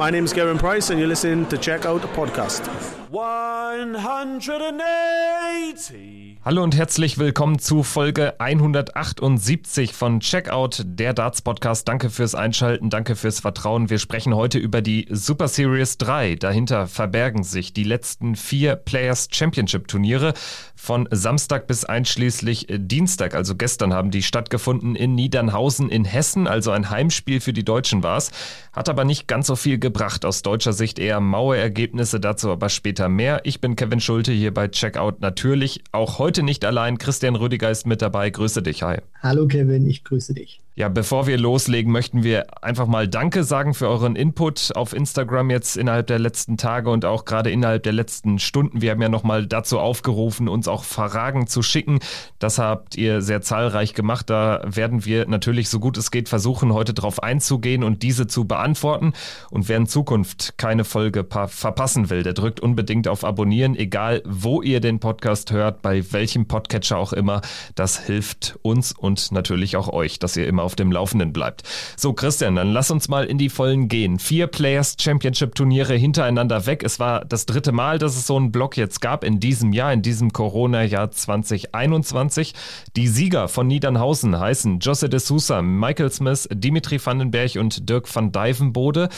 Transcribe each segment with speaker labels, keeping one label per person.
Speaker 1: My name is Gavin Price, and you're listening to Check Out the Podcast.
Speaker 2: 180. Hallo und herzlich willkommen zu Folge 178 von Checkout, der Darts Podcast. Danke fürs Einschalten, danke fürs Vertrauen. Wir sprechen heute über die Super Series 3. Dahinter verbergen sich die letzten vier Players Championship Turniere von Samstag bis einschließlich Dienstag. Also gestern haben die stattgefunden in Niedernhausen in Hessen. Also ein Heimspiel für die Deutschen war es. Hat aber nicht ganz so viel gebracht. Aus deutscher Sicht eher maue Ergebnisse, dazu aber später mehr. Ich bin Kevin Schulte hier bei Checkout natürlich. Auch heute nicht allein. Christian Rüdiger ist mit dabei. Grüße dich. Hi.
Speaker 3: Hallo Kevin, ich grüße dich.
Speaker 2: Ja, bevor wir loslegen, möchten wir einfach mal Danke sagen für euren Input auf Instagram jetzt innerhalb der letzten Tage und auch gerade innerhalb der letzten Stunden. Wir haben ja nochmal dazu aufgerufen, uns auch Fragen zu schicken. Das habt ihr sehr zahlreich gemacht. Da werden wir natürlich so gut es geht versuchen, heute drauf einzugehen und diese zu beantworten. Und wer in Zukunft keine Folge verpassen will, der drückt unbedingt auf Abonnieren, egal wo ihr den Podcast hört, bei welchem Podcatcher auch immer. Das hilft uns und natürlich auch euch, dass ihr immer auf dem Laufenden bleibt. So, Christian, dann lass uns mal in die Vollen gehen. Vier Players Championship Turniere hintereinander weg. Es war das dritte Mal, dass es so einen Block jetzt gab in diesem Jahr, in diesem Corona-Jahr 2021. Die Sieger von Niedernhausen heißen Josse de Sousa, Michael Smith, Dimitri Vandenberg und Dirk van Dijvenbode,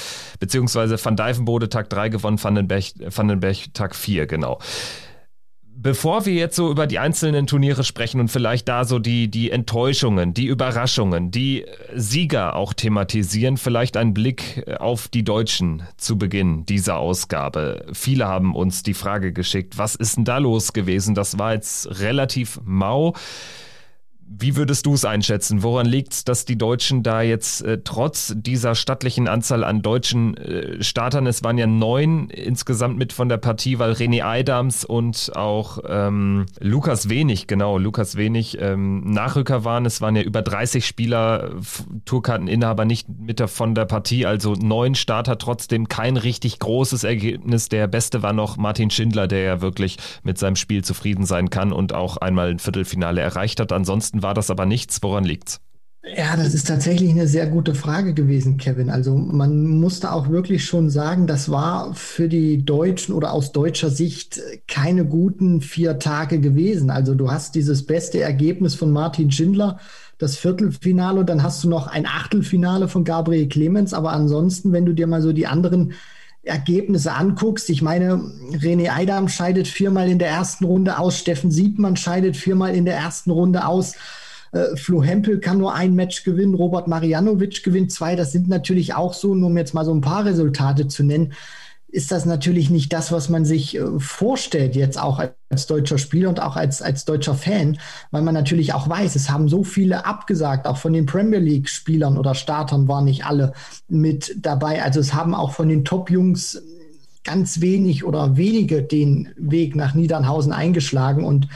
Speaker 2: beziehungsweise van Dijvenbode Tag 3 gewonnen, Vandenberg, Vandenberg Tag 4, genau. Bevor wir jetzt so über die einzelnen Turniere sprechen und vielleicht da so die, die Enttäuschungen, die Überraschungen, die Sieger auch thematisieren, vielleicht ein Blick auf die Deutschen zu Beginn dieser Ausgabe. Viele haben uns die Frage geschickt, was ist denn da los gewesen? Das war jetzt relativ mau. Wie würdest du es einschätzen? Woran liegt es, dass die Deutschen da jetzt äh, trotz dieser stattlichen Anzahl an deutschen äh, Startern, es waren ja neun insgesamt mit von der Partie, weil René Eidams und auch ähm, Lukas Wenig, genau, Lukas Wenig ähm, Nachrücker waren. Es waren ja über 30 Spieler, Tourkarteninhaber nicht mit der, von der Partie, also neun Starter, trotzdem kein richtig großes Ergebnis. Der beste war noch Martin Schindler, der ja wirklich mit seinem Spiel zufrieden sein kann und auch einmal ein Viertelfinale erreicht hat. Ansonsten war das aber nichts. Woran liegt's?
Speaker 3: Ja, das ist tatsächlich eine sehr gute Frage gewesen, Kevin. Also man musste auch wirklich schon sagen, das war für die Deutschen oder aus deutscher Sicht keine guten vier Tage gewesen. Also du hast dieses beste Ergebnis von Martin Schindler, das Viertelfinale, dann hast du noch ein Achtelfinale von Gabriel Clemens. Aber ansonsten, wenn du dir mal so die anderen Ergebnisse anguckst, ich meine, René Eidam scheidet viermal in der ersten Runde aus, Steffen Siebmann scheidet viermal in der ersten Runde aus. Äh, Flo Hempel kann nur ein Match gewinnen, Robert Marianovic gewinnt zwei. Das sind natürlich auch so, nur um jetzt mal so ein paar Resultate zu nennen, ist das natürlich nicht das, was man sich äh, vorstellt, jetzt auch als deutscher Spieler und auch als, als deutscher Fan, weil man natürlich auch weiß, es haben so viele abgesagt, auch von den Premier League-Spielern oder Startern waren nicht alle mit dabei. Also es haben auch von den Top-Jungs ganz wenig oder wenige den Weg nach Niedernhausen eingeschlagen und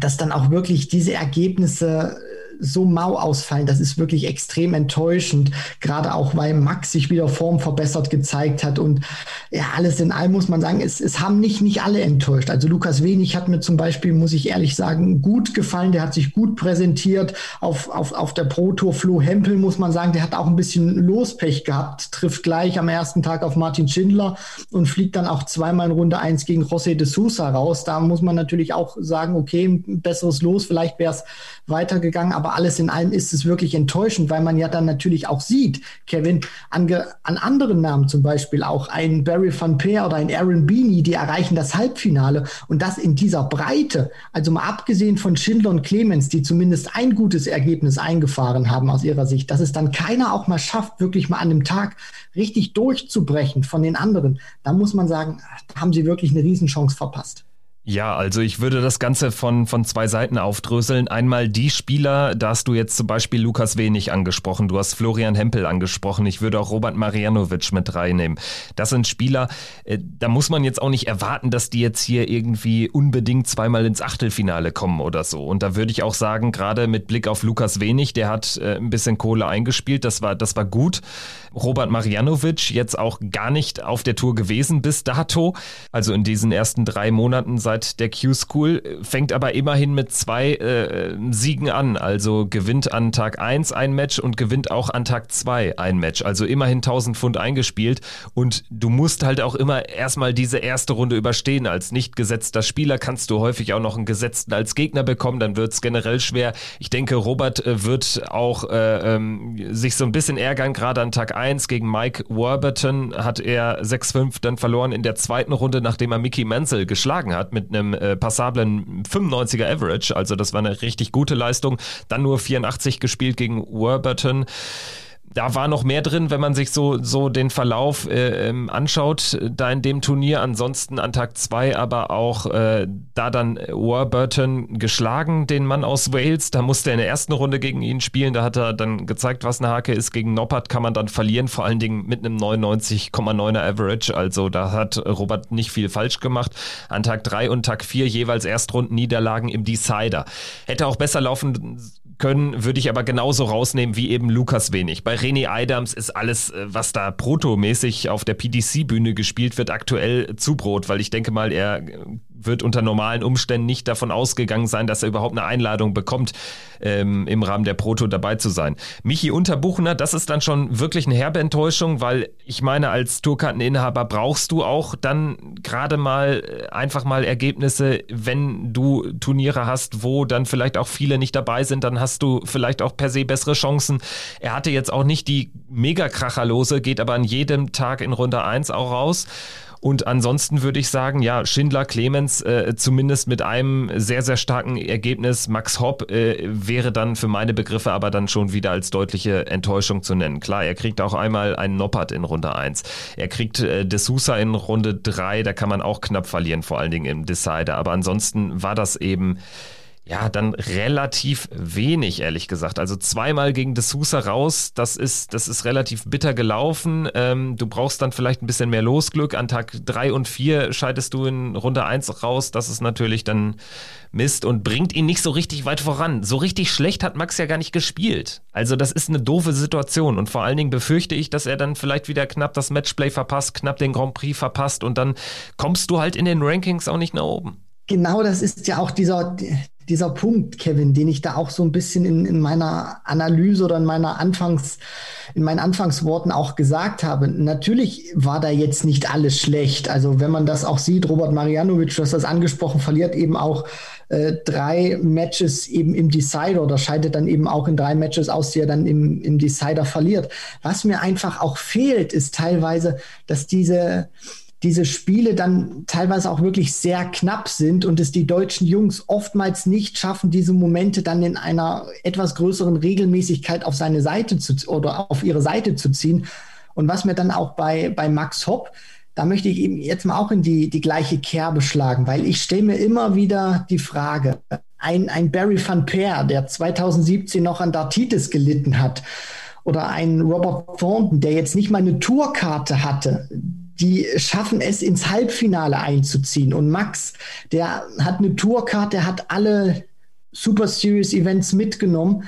Speaker 3: dass dann auch wirklich diese Ergebnisse so mau ausfallen, das ist wirklich extrem enttäuschend. Gerade auch, weil Max sich wieder Form verbessert gezeigt hat. Und ja, alles in allem muss man sagen, es, es haben nicht, nicht alle enttäuscht. Also Lukas Wenig hat mir zum Beispiel, muss ich ehrlich sagen, gut gefallen. Der hat sich gut präsentiert auf, auf, auf der Pro Tour. Flo Hempel, muss man sagen, der hat auch ein bisschen Lospech gehabt, trifft gleich am ersten Tag auf Martin Schindler und fliegt dann auch zweimal in Runde eins gegen José de Sousa raus. Da muss man natürlich auch sagen, okay, ein besseres Los, vielleicht wäre es weitergegangen, aber alles in allem ist es wirklich enttäuschend, weil man ja dann natürlich auch sieht, Kevin, an, an anderen Namen zum Beispiel auch ein Barry Van Peer oder ein Aaron Beanie, die erreichen das Halbfinale und das in dieser Breite. Also mal abgesehen von Schindler und Clemens, die zumindest ein gutes Ergebnis eingefahren haben aus ihrer Sicht, dass es dann keiner auch mal schafft, wirklich mal an dem Tag richtig durchzubrechen von den anderen. Da muss man sagen, da haben sie wirklich eine Riesenchance verpasst.
Speaker 2: Ja, also ich würde das Ganze von, von zwei Seiten aufdröseln. Einmal die Spieler, da hast du jetzt zum Beispiel Lukas Wenig angesprochen, du hast Florian Hempel angesprochen, ich würde auch Robert Marianovic mit reinnehmen. Das sind Spieler, äh, da muss man jetzt auch nicht erwarten, dass die jetzt hier irgendwie unbedingt zweimal ins Achtelfinale kommen oder so. Und da würde ich auch sagen, gerade mit Blick auf Lukas Wenig, der hat äh, ein bisschen Kohle eingespielt, das war, das war gut. Robert Marianovic jetzt auch gar nicht auf der Tour gewesen bis dato, also in diesen ersten drei Monaten seit seit der Q-School, fängt aber immerhin mit zwei äh, Siegen an. Also gewinnt an Tag 1 ein Match und gewinnt auch an Tag 2 ein Match. Also immerhin 1000 Pfund eingespielt. Und du musst halt auch immer erstmal diese erste Runde überstehen. Als nicht gesetzter Spieler kannst du häufig auch noch einen Gesetzten als Gegner bekommen. Dann wird es generell schwer. Ich denke, Robert äh, wird auch äh, ähm, sich so ein bisschen ärgern. Gerade an Tag 1 gegen Mike Warburton hat er 6-5 dann verloren in der zweiten Runde, nachdem er Mickey Menzel geschlagen hat mit einem äh, passablen 95er Average. Also das war eine richtig gute Leistung. Dann nur 84 gespielt gegen Warburton da war noch mehr drin, wenn man sich so, so den Verlauf äh, ähm, anschaut, da in dem Turnier. Ansonsten an Tag 2 aber auch äh, da dann Warburton geschlagen, den Mann aus Wales. Da musste er in der ersten Runde gegen ihn spielen. Da hat er dann gezeigt, was eine Hake ist. Gegen Noppert kann man dann verlieren, vor allen Dingen mit einem 99,9er Average. Also da hat Robert nicht viel falsch gemacht. An Tag 3 und Tag 4 jeweils Erstrunden-Niederlagen im Decider. Hätte auch besser laufen können, würde ich aber genauso rausnehmen wie eben Lukas Wenig. Bei René Adams ist alles, äh, was da protomäßig auf der PDC-Bühne gespielt wird, aktuell Zubrot, weil ich denke mal, er äh, wird unter normalen Umständen nicht davon ausgegangen sein, dass er überhaupt eine Einladung bekommt, ähm, im Rahmen der Proto dabei zu sein. Michi Unterbuchner, das ist dann schon wirklich eine herbe Enttäuschung, weil ich meine, als Tourkarteninhaber brauchst du auch dann gerade mal äh, einfach mal Ergebnisse, wenn du Turniere hast, wo dann vielleicht auch viele nicht dabei sind, dann hast du vielleicht auch per se bessere Chancen. Er hatte jetzt auch nicht die Mega-Kracherlose, geht aber an jedem Tag in Runde 1 auch raus. Und ansonsten würde ich sagen, ja, Schindler, Clemens, äh, zumindest mit einem sehr, sehr starken Ergebnis. Max Hopp äh, wäre dann für meine Begriffe aber dann schon wieder als deutliche Enttäuschung zu nennen. Klar, er kriegt auch einmal einen Noppert in Runde 1. Er kriegt äh, De Sousa in Runde 3, da kann man auch knapp verlieren, vor allen Dingen im Decider. Aber ansonsten war das eben ja, dann relativ wenig, ehrlich gesagt. Also zweimal gegen De Sousa raus, das ist, das ist relativ bitter gelaufen. Ähm, du brauchst dann vielleicht ein bisschen mehr Losglück. An Tag drei und vier scheidest du in Runde eins raus. Das ist natürlich dann Mist und bringt ihn nicht so richtig weit voran. So richtig schlecht hat Max ja gar nicht gespielt. Also das ist eine doofe Situation und vor allen Dingen befürchte ich, dass er dann vielleicht wieder knapp das Matchplay verpasst, knapp den Grand Prix verpasst und dann kommst du halt in den Rankings auch nicht nach oben.
Speaker 3: Genau, das ist ja auch dieser, dieser Punkt, Kevin, den ich da auch so ein bisschen in, in meiner Analyse oder in meiner Anfangs, in meinen Anfangsworten auch gesagt habe. Natürlich war da jetzt nicht alles schlecht. Also wenn man das auch sieht, Robert Marianovic, du hast das angesprochen, verliert eben auch äh, drei Matches eben im Decider oder scheidet dann eben auch in drei Matches aus, die er dann im, im Decider verliert. Was mir einfach auch fehlt, ist teilweise, dass diese diese Spiele dann teilweise auch wirklich sehr knapp sind und es die deutschen Jungs oftmals nicht schaffen, diese Momente dann in einer etwas größeren Regelmäßigkeit auf seine Seite zu oder auf ihre Seite zu ziehen. Und was mir dann auch bei, bei Max Hopp, da möchte ich eben jetzt mal auch in die, die gleiche Kerbe schlagen, weil ich stelle mir immer wieder die Frage, ein, ein Barry van Peer, der 2017 noch an Dartitis gelitten hat, oder ein Robert Thornton, der jetzt nicht mal eine Tourkarte hatte, die schaffen es ins Halbfinale einzuziehen. Und Max, der hat eine Tourkarte, der hat alle Super Series Events mitgenommen.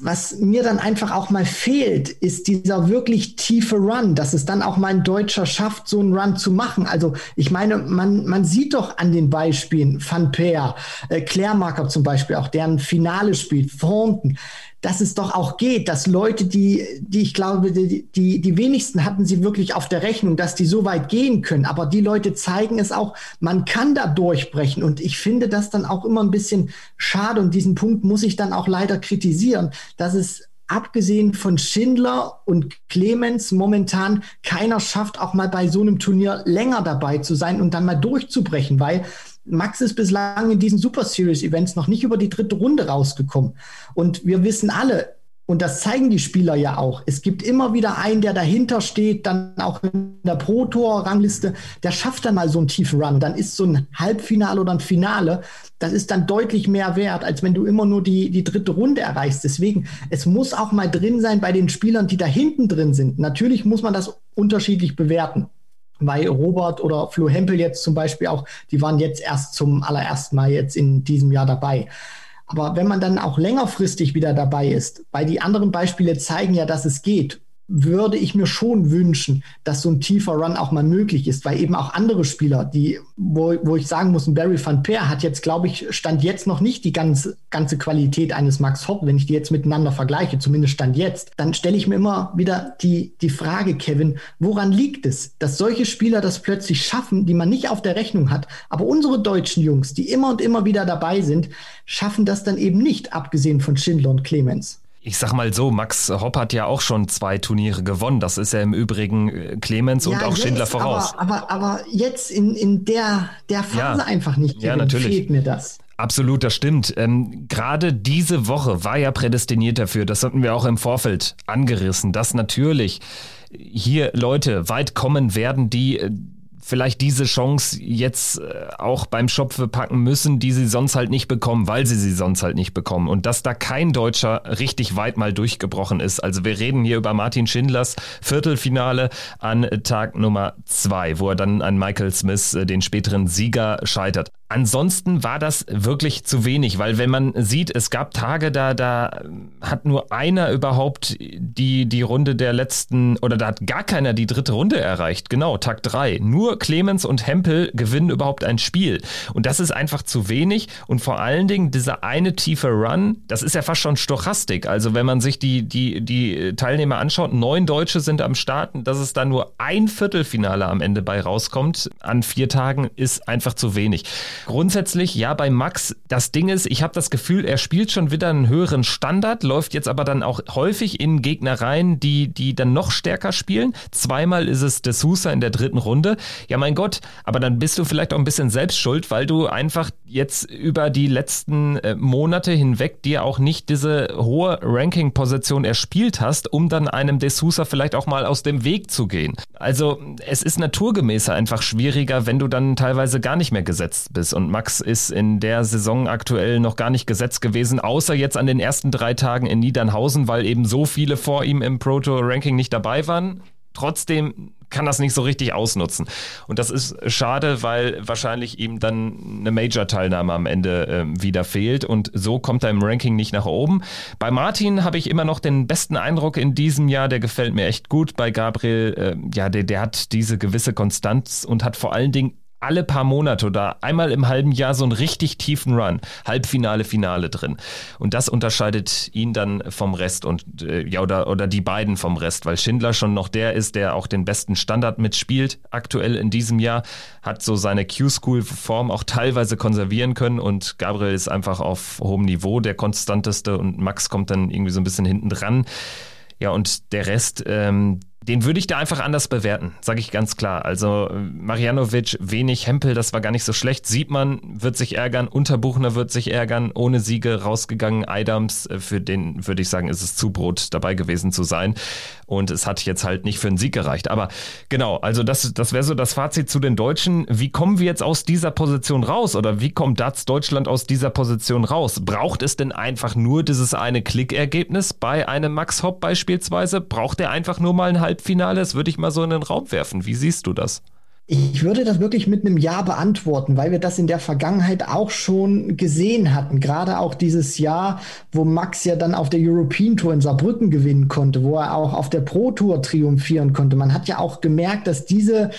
Speaker 3: Was mir dann einfach auch mal fehlt, ist dieser wirklich tiefe Run, dass es dann auch mal ein Deutscher schafft, so einen Run zu machen. Also ich meine, man, man sieht doch an den Beispielen Van Peer, äh, Klärmarker zum Beispiel, auch deren Finale spielt, Thornton dass es doch auch geht, dass Leute, die, die ich glaube, die, die, die wenigsten hatten sie wirklich auf der Rechnung, dass die so weit gehen können. Aber die Leute zeigen es auch, man kann da durchbrechen. Und ich finde das dann auch immer ein bisschen schade. Und diesen Punkt muss ich dann auch leider kritisieren, dass es abgesehen von Schindler und Clemens momentan keiner schafft, auch mal bei so einem Turnier länger dabei zu sein und dann mal durchzubrechen, weil Max ist bislang in diesen Super Series Events noch nicht über die dritte Runde rausgekommen. Und wir wissen alle, und das zeigen die Spieler ja auch. Es gibt immer wieder einen, der dahinter steht, dann auch in der Pro Tour Rangliste, der schafft dann mal so einen tiefen Run. Dann ist so ein Halbfinale oder ein Finale, das ist dann deutlich mehr wert, als wenn du immer nur die, die dritte Runde erreichst. Deswegen, es muss auch mal drin sein bei den Spielern, die da hinten drin sind. Natürlich muss man das unterschiedlich bewerten weil Robert oder Flo Hempel jetzt zum Beispiel auch, die waren jetzt erst zum allerersten Mal jetzt in diesem Jahr dabei. Aber wenn man dann auch längerfristig wieder dabei ist, weil die anderen Beispiele zeigen ja, dass es geht. Würde ich mir schon wünschen, dass so ein tiefer Run auch mal möglich ist, weil eben auch andere Spieler, die, wo, wo ich sagen muss, ein Barry van Peer hat jetzt, glaube ich, stand jetzt noch nicht die ganze, ganze Qualität eines Max Hopp, wenn ich die jetzt miteinander vergleiche, zumindest stand jetzt, dann stelle ich mir immer wieder die, die Frage, Kevin, woran liegt es, dass solche Spieler das plötzlich schaffen, die man nicht auf der Rechnung hat, aber unsere deutschen Jungs, die immer und immer wieder dabei sind, schaffen das dann eben nicht, abgesehen von Schindler und Clemens.
Speaker 2: Ich sag mal so, Max Hopp hat ja auch schon zwei Turniere gewonnen. Das ist ja im Übrigen äh, Clemens ja, und auch Schindler voraus.
Speaker 3: Aber, aber, aber, jetzt in, in der, der Phase ja, einfach nicht.
Speaker 2: Ja, natürlich.
Speaker 3: Fehlt mir das.
Speaker 2: Absolut, das stimmt. Ähm, Gerade diese Woche war ja prädestiniert dafür. Das hatten wir auch im Vorfeld angerissen, dass natürlich hier Leute weit kommen werden, die äh, vielleicht diese Chance jetzt äh, auch beim Schopfe packen müssen, die sie sonst halt nicht bekommen, weil sie sie sonst halt nicht bekommen. Und dass da kein Deutscher richtig weit mal durchgebrochen ist. Also wir reden hier über Martin Schindlers Viertelfinale an Tag Nummer zwei, wo er dann an Michael Smith, äh, den späteren Sieger, scheitert. Ansonsten war das wirklich zu wenig, weil wenn man sieht, es gab Tage, da, da hat nur einer überhaupt die, die Runde der letzten, oder da hat gar keiner die dritte Runde erreicht. Genau, Tag drei. Nur Clemens und Hempel gewinnen überhaupt ein Spiel. Und das ist einfach zu wenig. Und vor allen Dingen dieser eine tiefe Run, das ist ja fast schon Stochastik. Also wenn man sich die, die, die Teilnehmer anschaut, neun Deutsche sind am Starten, dass es da nur ein Viertelfinale am Ende bei rauskommt, an vier Tagen, ist einfach zu wenig. Grundsätzlich, ja, bei Max, das Ding ist, ich habe das Gefühl, er spielt schon wieder einen höheren Standard, läuft jetzt aber dann auch häufig in Gegner rein, die, die dann noch stärker spielen. Zweimal ist es De Sousa in der dritten Runde. Ja, mein Gott, aber dann bist du vielleicht auch ein bisschen selbst schuld, weil du einfach jetzt über die letzten äh, Monate hinweg dir auch nicht diese hohe Ranking-Position erspielt hast, um dann einem De Sousa vielleicht auch mal aus dem Weg zu gehen. Also es ist naturgemäßer einfach schwieriger, wenn du dann teilweise gar nicht mehr gesetzt bist. Und Max ist in der Saison aktuell noch gar nicht gesetzt gewesen, außer jetzt an den ersten drei Tagen in Niedernhausen, weil eben so viele vor ihm im Proto-Ranking nicht dabei waren. Trotzdem kann das nicht so richtig ausnutzen. Und das ist schade, weil wahrscheinlich ihm dann eine Major-Teilnahme am Ende äh, wieder fehlt und so kommt er im Ranking nicht nach oben. Bei Martin habe ich immer noch den besten Eindruck in diesem Jahr, der gefällt mir echt gut. Bei Gabriel, äh, ja, der, der hat diese gewisse Konstanz und hat vor allen Dingen alle paar Monate oder einmal im halben Jahr so einen richtig tiefen Run, Halbfinale, Finale drin. Und das unterscheidet ihn dann vom Rest und äh, ja oder oder die beiden vom Rest, weil Schindler schon noch der ist, der auch den besten Standard mitspielt aktuell in diesem Jahr, hat so seine Q-School-Form auch teilweise konservieren können und Gabriel ist einfach auf hohem Niveau der konstanteste und Max kommt dann irgendwie so ein bisschen hinten dran. Ja, und der Rest, ähm, den würde ich da einfach anders bewerten, sage ich ganz klar. Also Marianovic, wenig Hempel, das war gar nicht so schlecht. Sieht man, wird sich ärgern, Unterbuchner wird sich ärgern, ohne Siege rausgegangen. Adams, äh, für den würde ich sagen, ist es Zubrot dabei gewesen zu sein. Und es hat jetzt halt nicht für einen Sieg gereicht. Aber genau, also das, das wäre so das Fazit zu den Deutschen. Wie kommen wir jetzt aus dieser Position raus? Oder wie kommt DATS Deutschland aus dieser Position raus? Braucht es denn einfach nur dieses eine Klickergebnis bei einem Max Hopp beispielsweise? Braucht er einfach nur mal ein halbes Halbfinale? Das würde ich mal so in den Raum werfen. Wie siehst du das?
Speaker 3: Ich würde das wirklich mit einem Ja beantworten, weil wir das in der Vergangenheit auch schon gesehen hatten. Gerade auch dieses Jahr, wo Max ja dann auf der European Tour in Saarbrücken gewinnen konnte, wo er auch auf der Pro Tour triumphieren konnte. Man hat ja auch gemerkt, dass diese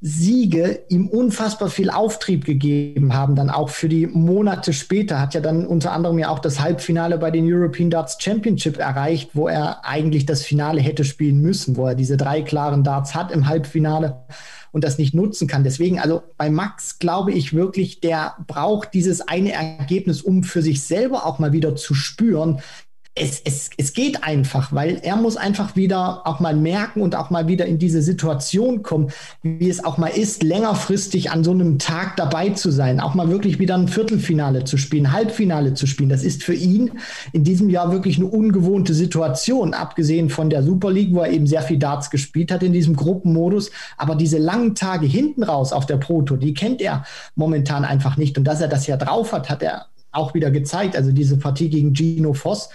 Speaker 3: Siege ihm unfassbar viel Auftrieb gegeben haben, dann auch für die Monate später. Hat ja dann unter anderem ja auch das Halbfinale bei den European Darts Championship erreicht, wo er eigentlich das Finale hätte spielen müssen, wo er diese drei klaren Darts hat im Halbfinale und das nicht nutzen kann. Deswegen, also bei Max glaube ich wirklich, der braucht dieses eine Ergebnis, um für sich selber auch mal wieder zu spüren, es, es, es geht einfach, weil er muss einfach wieder auch mal merken und auch mal wieder in diese Situation kommen, wie es auch mal ist, längerfristig an so einem Tag dabei zu sein, auch mal wirklich wieder ein Viertelfinale zu spielen, Halbfinale zu spielen. Das ist für ihn in diesem Jahr wirklich eine ungewohnte Situation, abgesehen von der Super League, wo er eben sehr viel Darts gespielt hat in diesem Gruppenmodus. Aber diese langen Tage hinten raus auf der Pro Tour, die kennt er momentan einfach nicht. Und dass er das ja drauf hat, hat er auch wieder gezeigt. Also diese Partie gegen Gino Voss,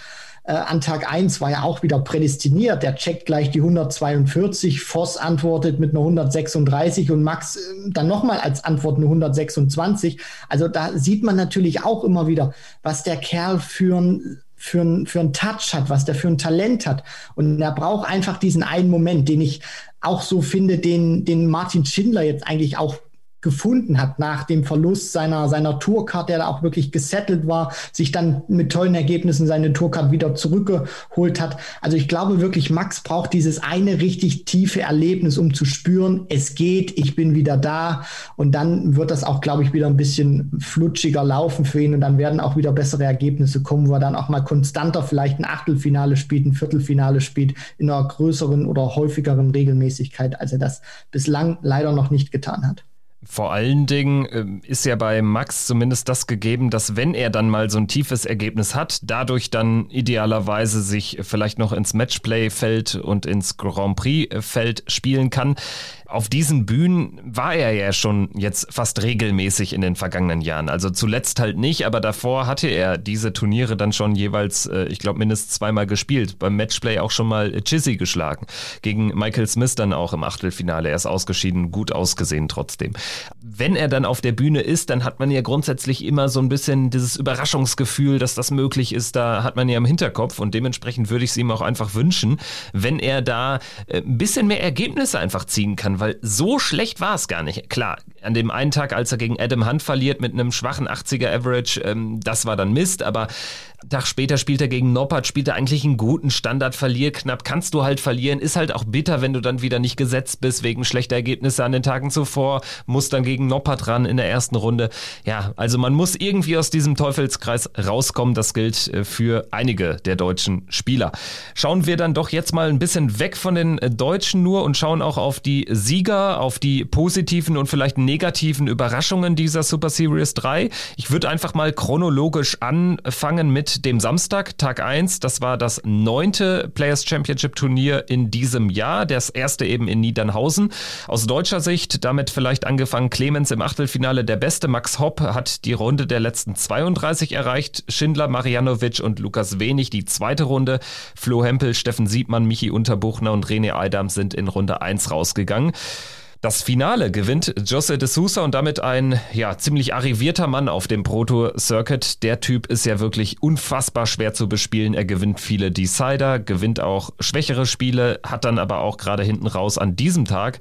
Speaker 3: äh, an Tag 1 war ja auch wieder prädestiniert. Der checkt gleich die 142, Voss antwortet mit einer 136 und Max äh, dann nochmal als Antwort eine 126. Also da sieht man natürlich auch immer wieder, was der Kerl für ein für ein, für ein Touch hat, was der für ein Talent hat. Und er braucht einfach diesen einen Moment, den ich auch so finde, den, den Martin Schindler jetzt eigentlich auch gefunden hat nach dem Verlust seiner, seiner Tourcard, der da auch wirklich gesettelt war, sich dann mit tollen Ergebnissen seine Tourcard wieder zurückgeholt hat. Also ich glaube wirklich, Max braucht dieses eine richtig tiefe Erlebnis, um zu spüren, es geht, ich bin wieder da. Und dann wird das auch, glaube ich, wieder ein bisschen flutschiger laufen für ihn und dann werden auch wieder bessere Ergebnisse kommen, wo er dann auch mal konstanter vielleicht ein Achtelfinale spielt, ein Viertelfinale spielt, in einer größeren oder häufigeren Regelmäßigkeit, als er das bislang leider noch nicht getan hat.
Speaker 2: Vor allen Dingen äh, ist ja bei Max zumindest das gegeben, dass wenn er dann mal so ein tiefes Ergebnis hat, dadurch dann idealerweise sich vielleicht noch ins Matchplay-Feld und ins Grand Prix-Feld spielen kann auf diesen Bühnen war er ja schon jetzt fast regelmäßig in den vergangenen Jahren. Also zuletzt halt nicht, aber davor hatte er diese Turniere dann schon jeweils, äh, ich glaube, mindestens zweimal gespielt. Beim Matchplay auch schon mal Chizzy geschlagen. Gegen Michael Smith dann auch im Achtelfinale. Er ist ausgeschieden, gut ausgesehen trotzdem. Wenn er dann auf der Bühne ist, dann hat man ja grundsätzlich immer so ein bisschen dieses Überraschungsgefühl, dass das möglich ist. Da hat man ja im Hinterkopf und dementsprechend würde ich es ihm auch einfach wünschen, wenn er da äh, ein bisschen mehr Ergebnisse einfach ziehen kann weil so schlecht war es gar nicht. Klar, an dem einen Tag, als er gegen Adam Hunt verliert mit einem schwachen 80er Average, ähm, das war dann Mist, aber Tag später spielt er gegen Noppert, spielt er eigentlich einen guten Standard, verliert knapp, kannst du halt verlieren, ist halt auch bitter, wenn du dann wieder nicht gesetzt bist wegen schlechter Ergebnisse an den Tagen zuvor, muss dann gegen Noppert ran in der ersten Runde. Ja, also man muss irgendwie aus diesem Teufelskreis rauskommen, das gilt äh, für einige der deutschen Spieler. Schauen wir dann doch jetzt mal ein bisschen weg von den äh, Deutschen nur und schauen auch auf die Sieger, auf die positiven und vielleicht negativen Überraschungen dieser Super Series 3. Ich würde einfach mal chronologisch anfangen mit dem Samstag, Tag 1. Das war das neunte Players Championship Turnier in diesem Jahr. Das erste eben in Niedernhausen. Aus deutscher Sicht damit vielleicht angefangen Clemens im Achtelfinale der Beste. Max Hopp hat die Runde der letzten 32 erreicht. Schindler, Marianovic und Lukas Wenig die zweite Runde. Flo Hempel, Steffen Siebmann, Michi Unterbuchner und René Eidam sind in Runde 1 rausgegangen. Das Finale gewinnt Jose de Sousa und damit ein ja ziemlich arrivierter Mann auf dem Proto Circuit. Der Typ ist ja wirklich unfassbar schwer zu bespielen. Er gewinnt viele Decider, gewinnt auch schwächere Spiele, hat dann aber auch gerade hinten raus an diesem Tag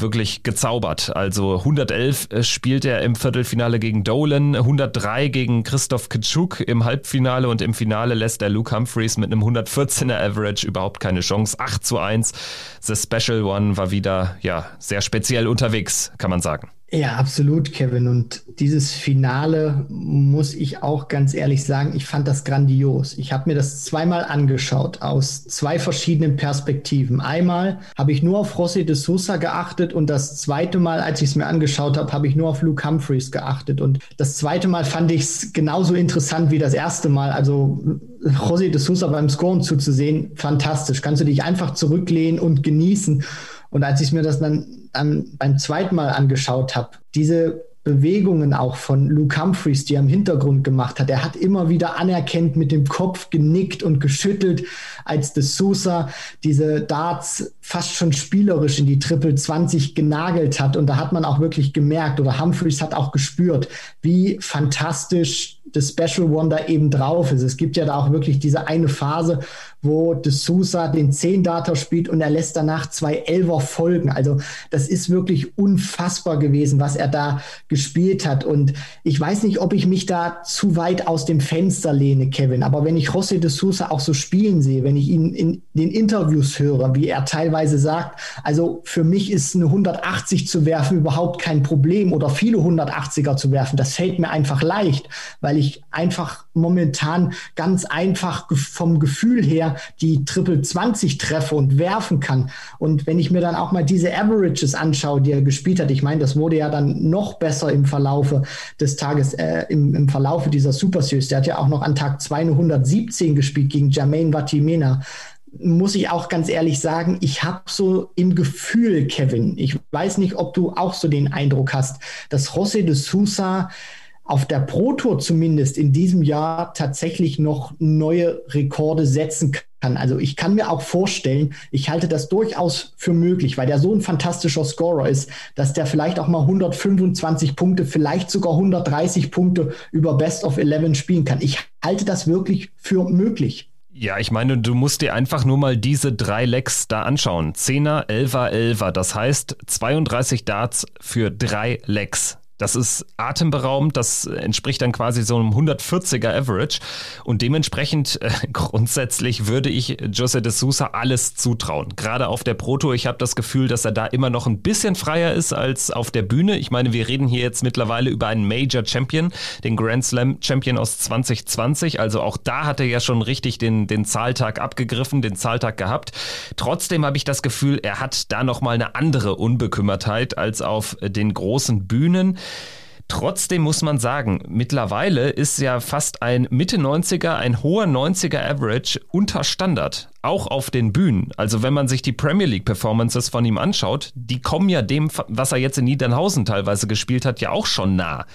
Speaker 2: wirklich gezaubert. Also 111 äh, spielt er im Viertelfinale gegen Dolan, 103 gegen Christoph Kitschuk im Halbfinale und im Finale lässt er Luke Humphreys mit einem 114er Average überhaupt keine Chance. 8 zu 1. The Special One war wieder, ja, sehr speziell unterwegs, kann man sagen.
Speaker 3: Ja, absolut, Kevin. Und dieses Finale muss ich auch ganz ehrlich sagen, ich fand das grandios. Ich habe mir das zweimal angeschaut aus zwei verschiedenen Perspektiven. Einmal habe ich nur auf Rossi de Sousa geachtet und das zweite Mal, als ich es mir angeschaut habe, habe ich nur auf Luke Humphreys geachtet. Und das zweite Mal fand ich es genauso interessant wie das erste Mal. Also Rossi de Sousa beim Scoren zuzusehen, fantastisch. Kannst du dich einfach zurücklehnen und genießen. Und als ich mir das dann, dann beim zweiten Mal angeschaut habe, diese Bewegungen auch von Luke Humphreys, die er im Hintergrund gemacht hat. Er hat immer wieder anerkennt mit dem Kopf genickt und geschüttelt, als De Sousa diese Darts fast schon spielerisch in die Triple 20 genagelt hat. Und da hat man auch wirklich gemerkt, oder Humphreys hat auch gespürt, wie fantastisch das Special Wonder eben drauf ist. Es gibt ja da auch wirklich diese eine Phase, wo De Sousa den 10-Data spielt und er lässt danach zwei Elver folgen. Also das ist wirklich unfassbar gewesen, was er da gespielt hat. Und ich weiß nicht, ob ich mich da zu weit aus dem Fenster lehne, Kevin. Aber wenn ich José De Sousa auch so spielen sehe, wenn ich ihn in den Interviews höre, wie er teilweise sagt, also für mich ist eine 180 zu werfen überhaupt kein Problem oder viele 180er zu werfen. Das fällt mir einfach leicht, weil ich einfach momentan ganz einfach vom Gefühl her die Triple 20 treffe und werfen kann. Und wenn ich mir dann auch mal diese Averages anschaue, die er gespielt hat, ich meine, das wurde ja dann noch besser im Verlaufe des Tages, äh, im, im Verlaufe dieser Super Series. Der hat ja auch noch an Tag 2 eine 117 gespielt gegen Jermaine Vatimena muss ich auch ganz ehrlich sagen, ich habe so im Gefühl, Kevin, ich weiß nicht, ob du auch so den Eindruck hast, dass José de Sousa auf der Pro Tour zumindest in diesem Jahr tatsächlich noch neue Rekorde setzen kann. Also ich kann mir auch vorstellen, ich halte das durchaus für möglich, weil der so ein fantastischer Scorer ist, dass der vielleicht auch mal 125 Punkte, vielleicht sogar 130 Punkte über Best of 11 spielen kann. Ich halte das wirklich für möglich.
Speaker 2: Ja, ich meine, du musst dir einfach nur mal diese drei Lecks da anschauen. Zehner, Elfer, Elfer. Das heißt 32 Darts für drei Lecks. Das ist atemberaubend, das entspricht dann quasi so einem 140er Average und dementsprechend äh, grundsätzlich würde ich Jose de Sousa alles zutrauen. Gerade auf der Proto, ich habe das Gefühl, dass er da immer noch ein bisschen freier ist als auf der Bühne. Ich meine, wir reden hier jetzt mittlerweile über einen Major Champion, den Grand Slam Champion aus 2020, also auch da hat er ja schon richtig den, den Zahltag abgegriffen, den Zahltag gehabt. Trotzdem habe ich das Gefühl, er hat da nochmal eine andere Unbekümmertheit als auf den großen Bühnen. Trotzdem muss man sagen, mittlerweile ist ja fast ein Mitte 90er, ein hoher 90er Average unter Standard. Auch auf den Bühnen. Also wenn man sich die Premier League Performances von ihm anschaut, die kommen ja dem, was er jetzt in Niedernhausen teilweise gespielt hat, ja auch schon nah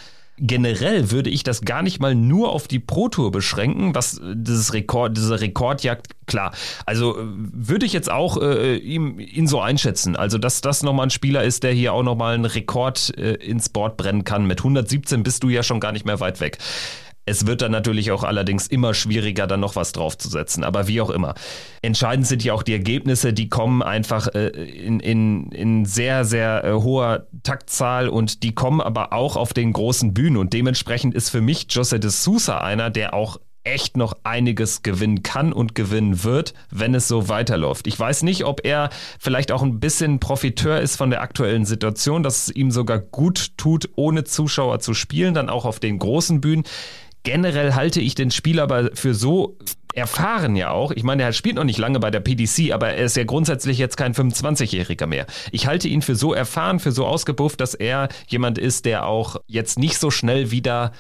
Speaker 2: generell würde ich das gar nicht mal nur auf die Pro Tour beschränken, was dieses Rekord, diese Rekordjagd, klar. Also würde ich jetzt auch äh, ihm, ihn so einschätzen. Also, dass das nochmal ein Spieler ist, der hier auch nochmal einen Rekord äh, ins Board brennen kann. Mit 117 bist du ja schon gar nicht mehr weit weg. Es wird dann natürlich auch allerdings immer schwieriger, dann noch was draufzusetzen. Aber wie auch immer. Entscheidend sind ja auch die Ergebnisse, die kommen einfach äh, in, in, in sehr, sehr äh, hoher Taktzahl und die kommen aber auch auf den großen Bühnen. Und dementsprechend ist für mich Jose de Sousa einer, der auch echt noch einiges gewinnen kann und gewinnen wird, wenn es so weiterläuft. Ich weiß nicht, ob er vielleicht auch ein bisschen Profiteur ist von der aktuellen Situation, dass es ihm sogar gut tut, ohne Zuschauer zu spielen, dann auch auf den großen Bühnen. Generell halte ich den Spieler aber für so erfahren ja auch. Ich meine, er spielt noch nicht lange bei der PDC, aber er ist ja grundsätzlich jetzt kein 25-Jähriger mehr. Ich halte ihn für so erfahren, für so ausgebufft, dass er jemand ist, der auch jetzt nicht so schnell wieder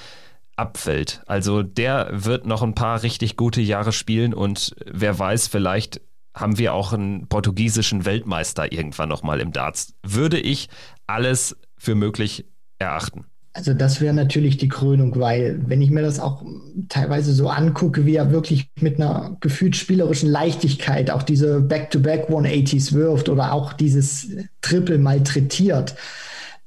Speaker 2: abfällt. Also der wird noch ein paar richtig gute Jahre spielen und wer weiß, vielleicht haben wir auch einen portugiesischen Weltmeister irgendwann nochmal im Darts. Würde ich alles für möglich erachten.
Speaker 3: Also das wäre natürlich die Krönung, weil wenn ich mir das auch teilweise so angucke, wie er wirklich mit einer gefühlt spielerischen Leichtigkeit auch diese Back-to-Back 180s wirft oder auch dieses Triple malträtiert,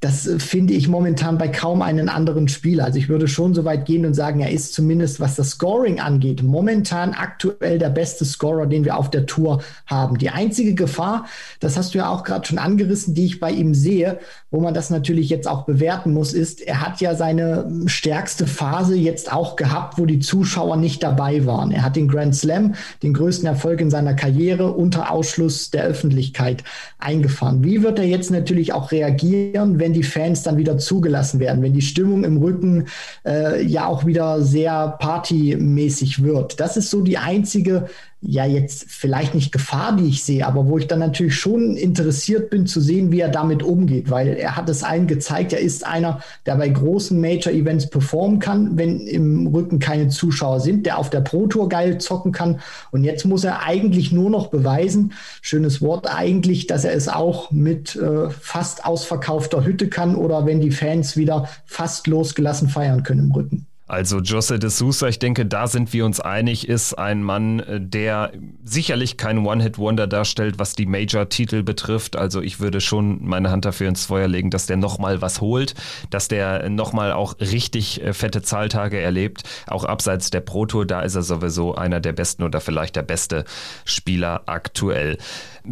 Speaker 3: das äh, finde ich momentan bei kaum einem anderen Spieler. Also ich würde schon so weit gehen und sagen, er ist zumindest, was das Scoring angeht, momentan aktuell der beste Scorer, den wir auf der Tour haben. Die einzige Gefahr, das hast du ja auch gerade schon angerissen, die ich bei ihm sehe, wo man das natürlich jetzt auch bewerten muss, ist, er hat ja seine stärkste Phase jetzt auch gehabt, wo die Zuschauer nicht dabei waren. Er hat den Grand Slam, den größten Erfolg in seiner Karriere unter Ausschluss der Öffentlichkeit eingefahren. Wie wird er jetzt natürlich auch reagieren, wenn die Fans dann wieder zugelassen werden, wenn die Stimmung im Rücken äh, ja auch wieder sehr partymäßig wird. Das ist so die einzige ja jetzt vielleicht nicht Gefahr, die ich sehe, aber wo ich dann natürlich schon interessiert bin zu sehen, wie er damit umgeht, weil er hat es allen gezeigt, er ist einer, der bei großen Major-Events performen kann, wenn im Rücken keine Zuschauer sind, der auf der Pro Tour geil zocken kann und jetzt muss er eigentlich nur noch beweisen, schönes Wort eigentlich, dass er es auch mit äh, fast ausverkaufter Hütte kann oder wenn die Fans wieder fast losgelassen feiern können im Rücken.
Speaker 2: Also Jose de Sousa, ich denke, da sind wir uns einig, ist ein Mann, äh, der sicherlich kein One-Hit-Wonder darstellt, was die Major-Titel betrifft. Also ich würde schon meine Hand dafür ins Feuer legen, dass der nochmal was holt, dass der nochmal auch richtig äh, fette Zahltage erlebt. Auch abseits der Pro Tour, da ist er sowieso einer der besten oder vielleicht der beste Spieler aktuell.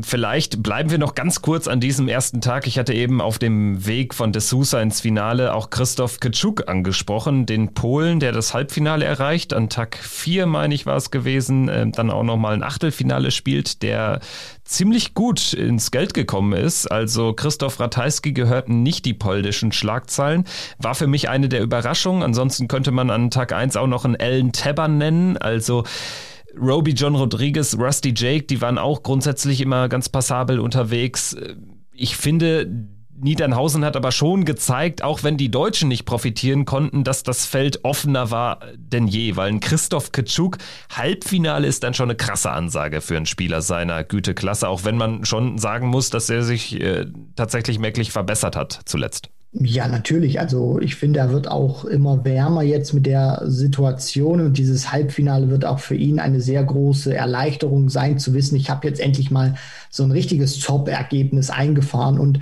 Speaker 2: Vielleicht bleiben wir noch ganz kurz an diesem ersten Tag. Ich hatte eben auf dem Weg von De Sousa ins Finale auch Christoph Kitschuk angesprochen, den Polen, der das Halbfinale erreicht. An Tag 4, meine ich, war es gewesen, äh, dann auch nochmal ein Achtelfinale spielt, der ziemlich gut ins Geld gekommen ist. Also Christoph Ratajski gehörten nicht die polnischen Schlagzeilen. War für mich eine der Überraschungen. Ansonsten könnte man an Tag 1 auch noch einen Ellen Tabber nennen. Also Roby John Rodriguez, Rusty Jake, die waren auch grundsätzlich immer ganz passabel unterwegs. Ich finde, Niedernhausen hat aber schon gezeigt, auch wenn die Deutschen nicht profitieren konnten, dass das Feld offener war denn je, weil ein Christoph Kitschuk Halbfinale ist dann schon eine krasse Ansage für einen Spieler seiner Güteklasse, auch wenn man schon sagen muss, dass er sich äh, tatsächlich merklich verbessert hat zuletzt.
Speaker 3: Ja, natürlich. Also ich finde, er wird auch immer wärmer jetzt mit der Situation und dieses Halbfinale wird auch für ihn eine sehr große Erleichterung sein, zu wissen, ich habe jetzt endlich mal so ein richtiges Top-Ergebnis eingefahren und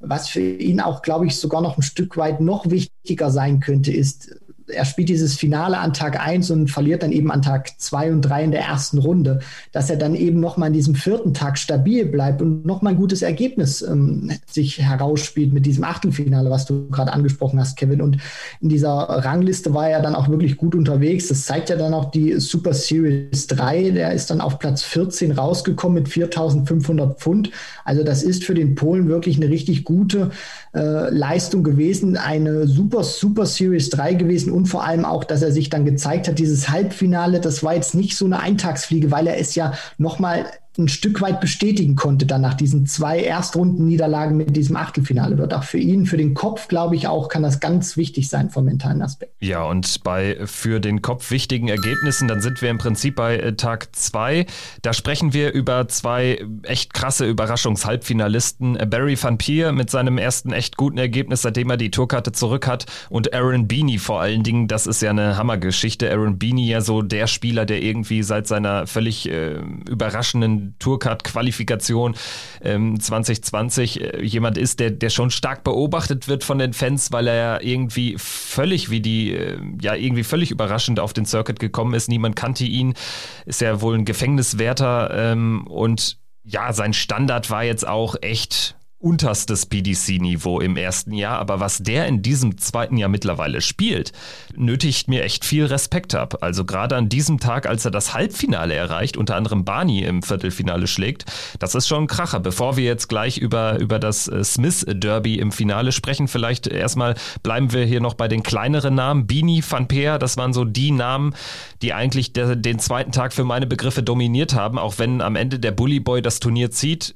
Speaker 3: was für ihn auch, glaube ich, sogar noch ein Stück weit noch wichtiger sein könnte, ist, er spielt dieses Finale an Tag 1 und verliert dann eben an Tag 2 und 3 in der ersten Runde, dass er dann eben nochmal an diesem vierten Tag stabil bleibt und nochmal ein gutes Ergebnis ähm, sich herausspielt mit diesem Achtelfinale, was du gerade angesprochen hast, Kevin. Und in dieser Rangliste war er dann auch wirklich gut unterwegs. Das zeigt ja dann auch die Super Series 3. Der ist dann auf Platz 14 rausgekommen mit 4500 Pfund. Also das ist für den Polen wirklich eine richtig gute äh, Leistung gewesen. Eine super, super Series 3 gewesen und vor allem auch, dass er sich dann gezeigt hat, dieses Halbfinale, das war jetzt nicht so eine Eintagsfliege, weil er es ja nochmal ein Stück weit bestätigen konnte, dann nach diesen zwei Erstrunden-Niederlagen mit diesem Achtelfinale. Wird auch für ihn, für den Kopf, glaube ich, auch, kann das ganz wichtig sein vom mentalen Aspekt.
Speaker 2: Ja, und bei für den Kopf wichtigen Ergebnissen, dann sind wir im Prinzip bei äh, Tag zwei. Da sprechen wir über zwei echt krasse Überraschungshalbfinalisten. Barry Van Pier mit seinem ersten echt guten Ergebnis, seitdem er die Tourkarte zurück hat. Und Aaron Beanie vor allen Dingen, das ist ja eine Hammergeschichte. Aaron Beanie ja so der Spieler, der irgendwie seit seiner völlig äh, überraschenden Tourcard-Qualifikation ähm, 2020 äh, jemand ist, der, der schon stark beobachtet wird von den Fans, weil er ja irgendwie völlig wie die, äh, ja, irgendwie völlig überraschend auf den Circuit gekommen ist. Niemand kannte ihn, ist ja wohl ein Gefängniswärter ähm, und ja, sein Standard war jetzt auch echt unterstes PDC-Niveau im ersten Jahr, aber was der in diesem zweiten Jahr mittlerweile spielt, nötigt mir echt viel Respekt ab. Also gerade an diesem Tag, als er das Halbfinale erreicht, unter anderem Barney im Viertelfinale schlägt, das ist schon ein Kracher. Bevor wir jetzt gleich über, über das äh, Smith Derby im Finale sprechen, vielleicht erstmal bleiben wir hier noch bei den kleineren Namen. Bini, Van Peer, das waren so die Namen, die eigentlich der, den zweiten Tag für meine Begriffe dominiert haben, auch wenn am Ende der Bully Boy das Turnier zieht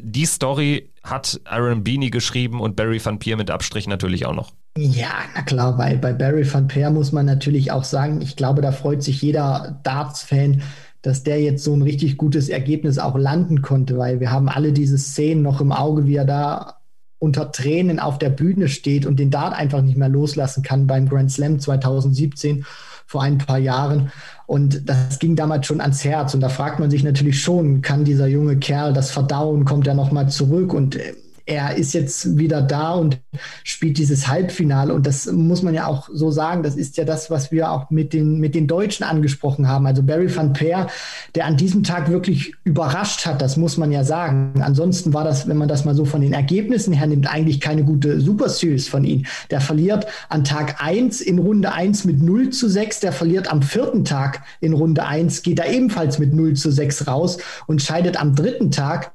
Speaker 2: die Story hat Aaron Beanie geschrieben und Barry Van Peer mit Abstrich natürlich auch noch.
Speaker 3: Ja, na klar, bei, bei Barry Van Peer muss man natürlich auch sagen, ich glaube, da freut sich jeder Darts-Fan, dass der jetzt so ein richtig gutes Ergebnis auch landen konnte, weil wir haben alle diese Szenen noch im Auge, wie er da unter Tränen auf der Bühne steht und den Dart einfach nicht mehr loslassen kann beim Grand Slam 2017 vor ein paar Jahren. Und das ging damals schon ans Herz. Und da fragt man sich natürlich schon, kann dieser junge Kerl das verdauen? Kommt er nochmal zurück? Und äh, er ist jetzt wieder da und spielt dieses Halbfinale. Und das muss man ja auch so sagen. Das ist ja das, was wir auch mit den, mit den Deutschen angesprochen haben. Also Barry van Peer, der an diesem Tag wirklich überrascht hat, das muss man ja sagen. Ansonsten war das, wenn man das mal so von den Ergebnissen her nimmt, eigentlich keine gute Super Series von ihm. Der verliert an Tag 1 in Runde 1 mit 0 zu 6. Der verliert am vierten Tag in Runde 1, geht er ebenfalls mit 0 zu 6 raus und scheidet am dritten Tag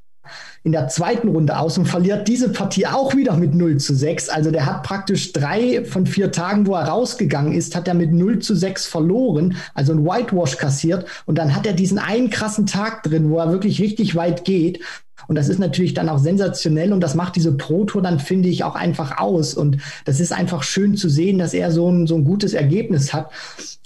Speaker 3: in der zweiten Runde aus und verliert diese Partie auch wieder mit 0 zu 6. Also der hat praktisch drei von vier Tagen, wo er rausgegangen ist, hat er mit 0 zu 6 verloren, also ein Whitewash kassiert. Und dann hat er diesen einen krassen Tag drin, wo er wirklich richtig weit geht. Und das ist natürlich dann auch sensationell und das macht diese Pro-Tour dann, finde ich, auch einfach aus. Und das ist einfach schön zu sehen, dass er so ein, so ein gutes Ergebnis hat.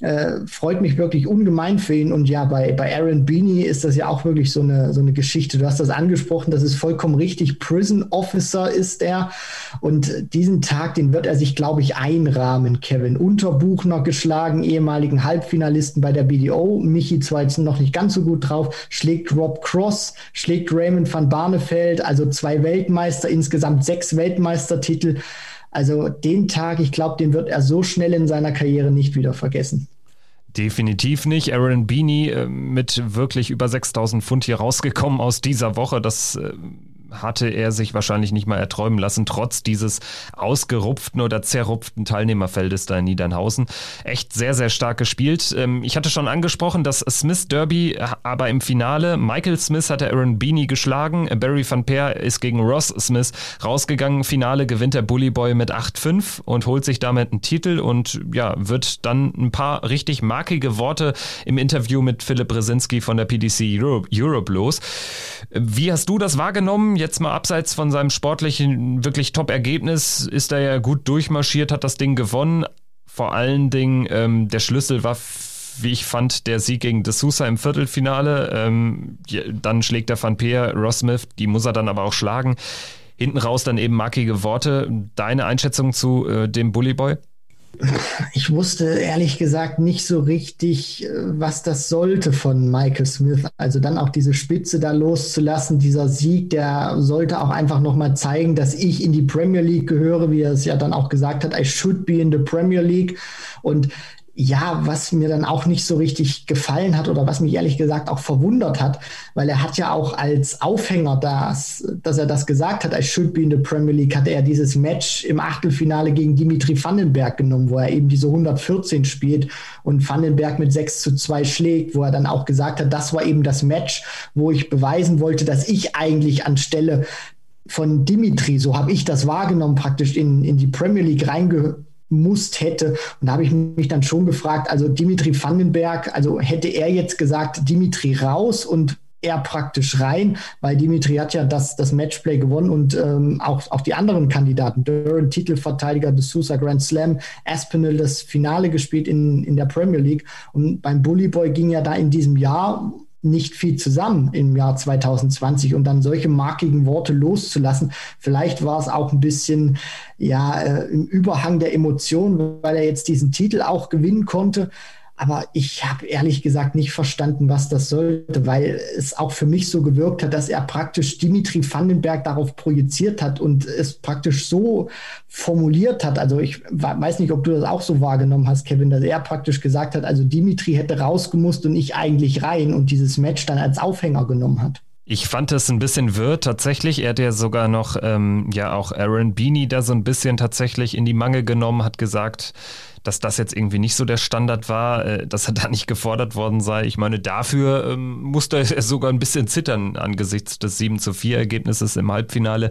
Speaker 3: Äh, freut mich wirklich ungemein für ihn. Und ja, bei, bei Aaron Beanie ist das ja auch wirklich so eine, so eine Geschichte. Du hast das angesprochen, das ist vollkommen richtig. Prison Officer ist er. Und diesen Tag, den wird er sich, glaube ich, einrahmen, Kevin. Unterbuchner geschlagen, ehemaligen Halbfinalisten bei der BDO. Michi zwar jetzt noch nicht ganz so gut drauf, schlägt Rob Cross, schlägt Raymond van Barnefeld, also zwei Weltmeister, insgesamt sechs Weltmeistertitel. Also den Tag, ich glaube, den wird er so schnell in seiner Karriere nicht wieder vergessen.
Speaker 2: Definitiv nicht. Aaron Beanie äh, mit wirklich über 6000 Pfund hier rausgekommen aus dieser Woche. Das äh, hatte er sich wahrscheinlich nicht mal erträumen lassen, trotz dieses ausgerupften oder zerrupften Teilnehmerfeldes da in Niedernhausen. Echt sehr, sehr stark gespielt. Ähm, ich hatte schon angesprochen, das Smith Derby, äh, aber im Finale, Michael Smith hatte Aaron Beanie geschlagen, Barry van Peer ist gegen Ross Smith rausgegangen. Finale gewinnt der Bully Boy mit 8-5 und holt sich damit einen Titel und ja, wird dann ein paar richtig markige Worte im Interview mit Philipp Brzezinski von der PDC Europe, Europe los. Wie hast du das wahrgenommen? Jetzt mal abseits von seinem sportlichen, wirklich Top-Ergebnis ist er ja gut durchmarschiert, hat das Ding gewonnen. Vor allen Dingen ähm, der Schlüssel war wie ich fand, der Sieg gegen De Sousa im Viertelfinale. Ähm, dann schlägt der Van Peer Ross Smith, die muss er dann aber auch schlagen. hinten raus dann eben markige Worte. Deine Einschätzung zu äh, dem Bully Boy?
Speaker 3: Ich wusste ehrlich gesagt nicht so richtig, äh, was das sollte von Michael Smith. Also dann auch diese Spitze da loszulassen, dieser Sieg, der sollte auch einfach nochmal zeigen, dass ich in die Premier League gehöre, wie er es ja dann auch gesagt hat, I should be in the Premier League. Und ja, was mir dann auch nicht so richtig gefallen hat oder was mich ehrlich gesagt auch verwundert hat, weil er hat ja auch als Aufhänger das, dass er das gesagt hat, I should be in the Premier League, hatte er dieses Match im Achtelfinale gegen Dimitri Vandenberg genommen, wo er eben diese 114 spielt und Vandenberg mit 6 zu 2 schlägt, wo er dann auch gesagt hat, das war eben das Match, wo ich beweisen wollte, dass ich eigentlich anstelle von Dimitri, so habe ich das wahrgenommen, praktisch in, in die Premier League reingehört gemusst hätte. Und da habe ich mich dann schon gefragt, also Dimitri Vandenberg, also hätte er jetzt gesagt, Dimitri raus und er praktisch rein, weil Dimitri hat ja das, das Matchplay gewonnen und ähm, auch, auch die anderen Kandidaten, Duran, Titelverteidiger des Sousa Grand Slam, Aspinall das Finale gespielt in, in der Premier League und beim Bully Boy ging ja da in diesem Jahr nicht viel zusammen im Jahr 2020 und dann solche markigen Worte loszulassen. Vielleicht war es auch ein bisschen ja äh, im Überhang der Emotionen, weil er jetzt diesen Titel auch gewinnen konnte. Aber ich habe ehrlich gesagt nicht verstanden, was das sollte, weil es auch für mich so gewirkt hat, dass er praktisch Dimitri Vandenberg darauf projiziert hat und es praktisch so formuliert hat. Also ich weiß nicht, ob du das auch so wahrgenommen hast, Kevin, dass er praktisch gesagt hat, also Dimitri hätte rausgemusst und ich eigentlich rein und dieses Match dann als Aufhänger genommen hat.
Speaker 2: Ich fand es ein bisschen wirr tatsächlich. Er hat ja sogar noch ähm, ja auch Aaron Beanie da so ein bisschen tatsächlich in die Mangel genommen, hat gesagt, dass das jetzt irgendwie nicht so der Standard war, äh, dass er da nicht gefordert worden sei. Ich meine, dafür ähm, musste er sogar ein bisschen zittern angesichts des 7 zu 4 Ergebnisses im Halbfinale.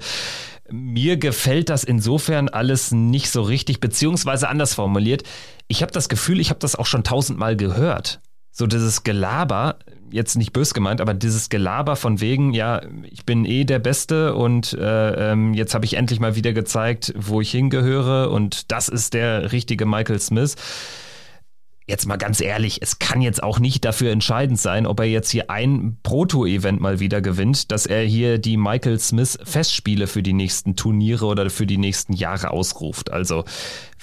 Speaker 2: Mir gefällt das insofern alles nicht so richtig, beziehungsweise anders formuliert. Ich habe das Gefühl, ich habe das auch schon tausendmal gehört. So dieses Gelaber, jetzt nicht bös gemeint, aber dieses Gelaber von wegen, ja, ich bin eh der Beste und äh, ähm, jetzt habe ich endlich mal wieder gezeigt, wo ich hingehöre und das ist der richtige Michael Smith jetzt mal ganz ehrlich, es kann jetzt auch nicht dafür entscheidend sein, ob er jetzt hier ein Proto-Event mal wieder gewinnt, dass er hier die Michael Smith Festspiele für die nächsten Turniere oder für die nächsten Jahre ausruft. Also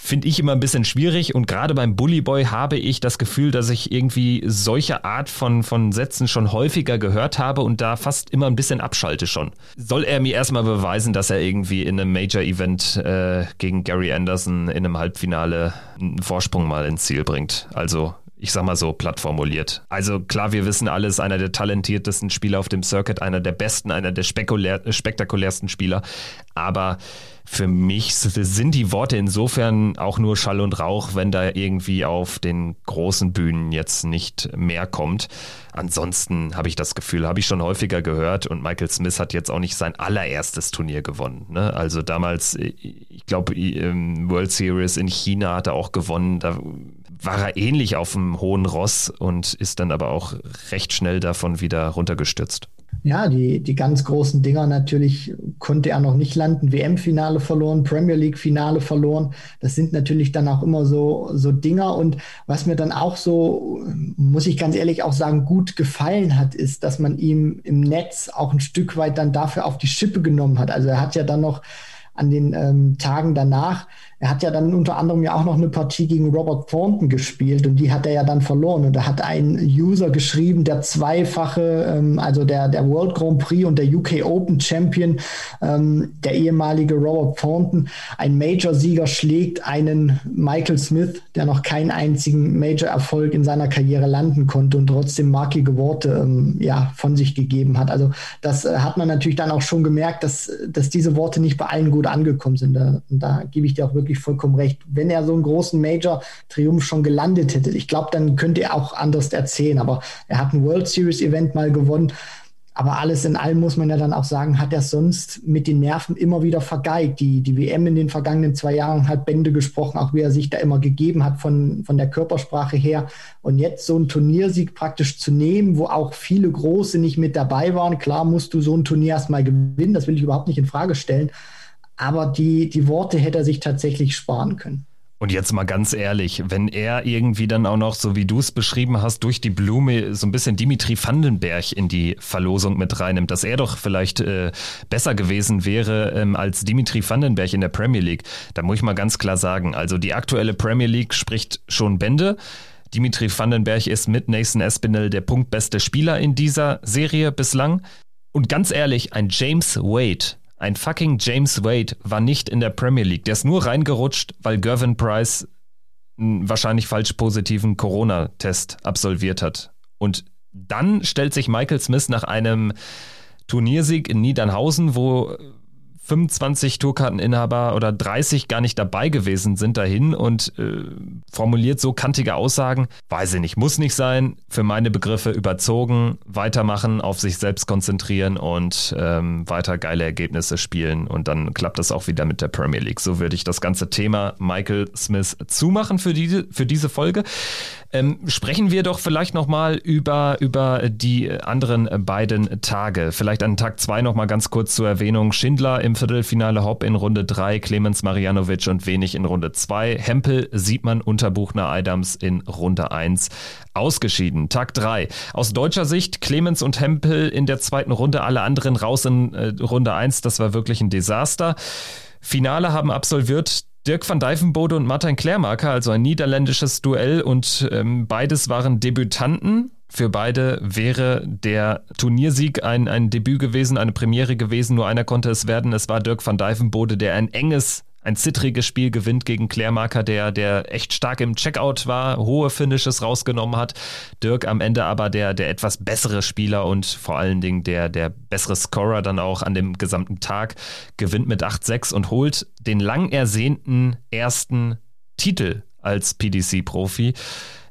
Speaker 2: finde ich immer ein bisschen schwierig und gerade beim Bully Boy habe ich das Gefühl, dass ich irgendwie solche Art von, von Sätzen schon häufiger gehört habe und da fast immer ein bisschen abschalte schon. Soll er mir erstmal beweisen, dass er irgendwie in einem Major-Event äh, gegen Gary Anderson in einem Halbfinale einen Vorsprung mal ins Ziel bringt? Also ich sag mal so platt formuliert. Also klar, wir wissen alles, einer der talentiertesten Spieler auf dem Circuit, einer der besten, einer der spektakulärsten Spieler. Aber für mich sind die Worte insofern auch nur Schall und Rauch, wenn da irgendwie auf den großen Bühnen jetzt nicht mehr kommt. Ansonsten habe ich das Gefühl, habe ich schon häufiger gehört und Michael Smith hat jetzt auch nicht sein allererstes Turnier gewonnen. Ne? Also damals, ich glaube, World Series in China hat er auch gewonnen. Da war er ähnlich auf dem hohen Ross und ist dann aber auch recht schnell davon wieder runtergestürzt.
Speaker 3: Ja, die, die ganz großen Dinger natürlich konnte er noch nicht landen. WM-Finale verloren, Premier League-Finale verloren. Das sind natürlich dann auch immer so, so Dinger. Und was mir dann auch so, muss ich ganz ehrlich auch sagen, gut gefallen hat, ist, dass man ihm im Netz auch ein Stück weit dann dafür auf die Schippe genommen hat. Also er hat ja dann noch an den ähm, Tagen danach er hat ja dann unter anderem ja auch noch eine Partie gegen Robert Thornton gespielt und die hat er ja dann verloren. Und da hat ein User geschrieben, der zweifache, ähm, also der, der World Grand Prix und der UK Open Champion, ähm, der ehemalige Robert Thornton, ein Major-Sieger schlägt einen Michael Smith, der noch keinen einzigen Major-Erfolg in seiner Karriere landen konnte und trotzdem markige Worte ähm, ja, von sich gegeben hat. Also das äh, hat man natürlich dann auch schon gemerkt, dass, dass diese Worte nicht bei allen gut angekommen sind. Da, und da gebe ich dir auch wirklich wirklich vollkommen recht. Wenn er so einen großen Major-Triumph schon gelandet hätte, ich glaube, dann könnte er auch anders erzählen. Aber er hat ein World Series-Event mal gewonnen. Aber alles in allem muss man ja dann auch sagen, hat er sonst mit den Nerven immer wieder vergeigt. Die, die WM in den vergangenen zwei Jahren hat Bände gesprochen, auch wie er sich da immer gegeben hat von, von der Körpersprache her. Und jetzt so einen Turniersieg praktisch zu nehmen, wo auch viele Große nicht mit dabei waren. Klar musst du so ein Turnier erstmal gewinnen, das will ich überhaupt nicht in Frage stellen aber die, die Worte hätte er sich tatsächlich sparen können.
Speaker 2: Und jetzt mal ganz ehrlich, wenn er irgendwie dann auch noch, so wie du es beschrieben hast, durch die Blume so ein bisschen Dimitri Vandenberg in die Verlosung mit reinnimmt, dass er doch vielleicht äh, besser gewesen wäre ähm, als Dimitri Vandenberg in der Premier League, da muss ich mal ganz klar sagen, also die aktuelle Premier League spricht schon Bände. Dimitri Vandenberg ist mit Nathan Espinel der punktbeste Spieler in dieser Serie bislang. Und ganz ehrlich, ein James Wade ein fucking James Wade war nicht in der Premier League. Der ist nur reingerutscht, weil Gervin Price einen wahrscheinlich falsch positiven Corona-Test absolviert hat. Und dann stellt sich Michael Smith nach einem Turniersieg in Niedernhausen, wo 25 Tourkarteninhaber oder 30 gar nicht dabei gewesen sind dahin und äh, formuliert so kantige Aussagen. Weiß ich nicht, muss nicht sein. Für meine Begriffe überzogen, weitermachen, auf sich selbst konzentrieren und ähm, weiter geile Ergebnisse spielen und dann klappt das auch wieder mit der Premier League. So würde ich das ganze Thema Michael Smith zumachen für diese, für diese Folge. Ähm, sprechen wir doch vielleicht nochmal über, über die anderen beiden Tage. Vielleicht an Tag zwei nochmal ganz kurz zur Erwähnung. Schindler im Viertelfinale, Hopp in Runde drei, Clemens Marianovic und Wenig in Runde zwei, Hempel, Siebmann, Unterbuchner, Adams in Runde eins ausgeschieden. Tag drei. Aus deutscher Sicht Clemens und Hempel in der zweiten Runde, alle anderen raus in äh, Runde eins. Das war wirklich ein Desaster. Finale haben absolviert Dirk van Dijvenbode und Martin Klärmarker, also ein niederländisches Duell und ähm, beides waren Debütanten. Für beide wäre der Turniersieg ein, ein Debüt gewesen, eine Premiere gewesen. Nur einer konnte es werden. Es war Dirk van Dijvenbode, der ein enges ein zittriges Spiel gewinnt gegen Klärmarker, der, der echt stark im Checkout war, hohe Finishes rausgenommen hat. Dirk am Ende aber der, der etwas bessere Spieler und vor allen Dingen der, der bessere Scorer dann auch an dem gesamten Tag, gewinnt mit 8-6 und holt den lang ersehnten ersten Titel als PDC-Profi.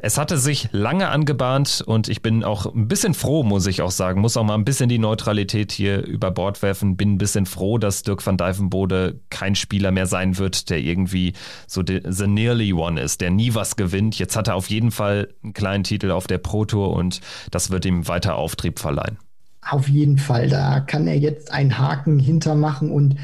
Speaker 2: Es hatte sich lange angebahnt und ich bin auch ein bisschen froh, muss ich auch sagen. Muss auch mal ein bisschen die Neutralität hier über Bord werfen. Bin ein bisschen froh, dass Dirk van Dijvenbode kein Spieler mehr sein wird, der irgendwie so the nearly one ist, der nie was gewinnt. Jetzt hat er auf jeden Fall einen kleinen Titel auf der Pro Tour und das wird ihm weiter Auftrieb verleihen.
Speaker 3: Auf jeden Fall, da kann er jetzt einen Haken hintermachen und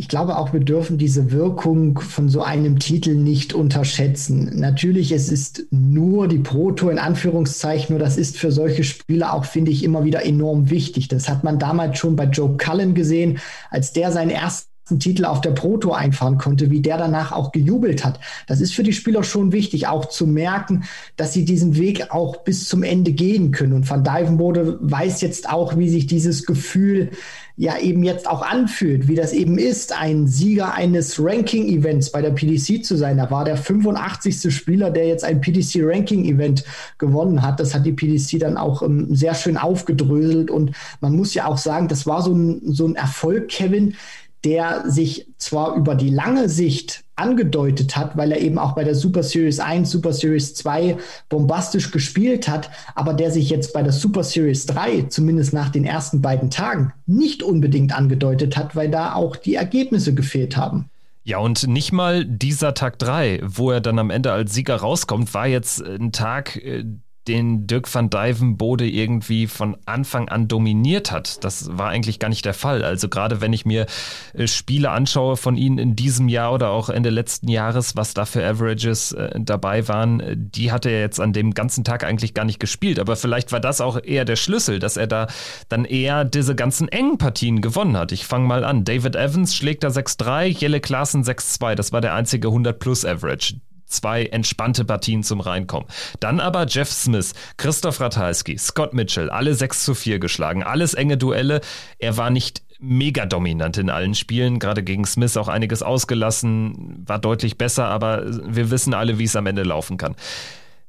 Speaker 3: ich glaube auch, wir dürfen diese Wirkung von so einem Titel nicht unterschätzen. Natürlich, es ist nur die Pro-Tour in Anführungszeichen, nur das ist für solche Spieler auch, finde ich, immer wieder enorm wichtig. Das hat man damals schon bei Joe Cullen gesehen, als der seinen ersten Titel auf der Proto einfahren konnte, wie der danach auch gejubelt hat. Das ist für die Spieler schon wichtig, auch zu merken, dass sie diesen Weg auch bis zum Ende gehen können. Und Van Dijvenbode weiß jetzt auch, wie sich dieses Gefühl ja eben jetzt auch anfühlt, wie das eben ist, ein Sieger eines Ranking-Events bei der PDC zu sein. Da war der 85. Spieler, der jetzt ein PDC-Ranking-Event gewonnen hat. Das hat die PDC dann auch ähm, sehr schön aufgedröselt und man muss ja auch sagen, das war so ein, so ein Erfolg, Kevin, der sich zwar über die lange Sicht angedeutet hat, weil er eben auch bei der Super Series 1, Super Series 2 bombastisch gespielt hat, aber der sich jetzt bei der Super Series 3, zumindest nach den ersten beiden Tagen, nicht unbedingt angedeutet hat, weil da auch die Ergebnisse gefehlt haben.
Speaker 2: Ja, und nicht mal dieser Tag 3, wo er dann am Ende als Sieger rauskommt, war jetzt ein Tag, äh, den Dirk van Dijvenbode irgendwie von Anfang an dominiert hat. Das war eigentlich gar nicht der Fall. Also gerade wenn ich mir äh, Spiele anschaue von ihnen in diesem Jahr oder auch Ende letzten Jahres, was da für Averages äh, dabei waren, äh, die hat er jetzt an dem ganzen Tag eigentlich gar nicht gespielt. Aber vielleicht war das auch eher der Schlüssel, dass er da dann eher diese ganzen engen Partien gewonnen hat. Ich fange mal an. David Evans schlägt da 6-3, Jelle Klaassen 6-2. Das war der einzige 100-Plus-Average zwei entspannte Partien zum Reinkommen. Dann aber Jeff Smith, Christoph Ratajski, Scott Mitchell, alle 6 zu 4 geschlagen, alles enge Duelle. Er war nicht mega dominant in allen Spielen, gerade gegen Smith auch einiges ausgelassen, war deutlich besser, aber wir wissen alle, wie es am Ende laufen kann.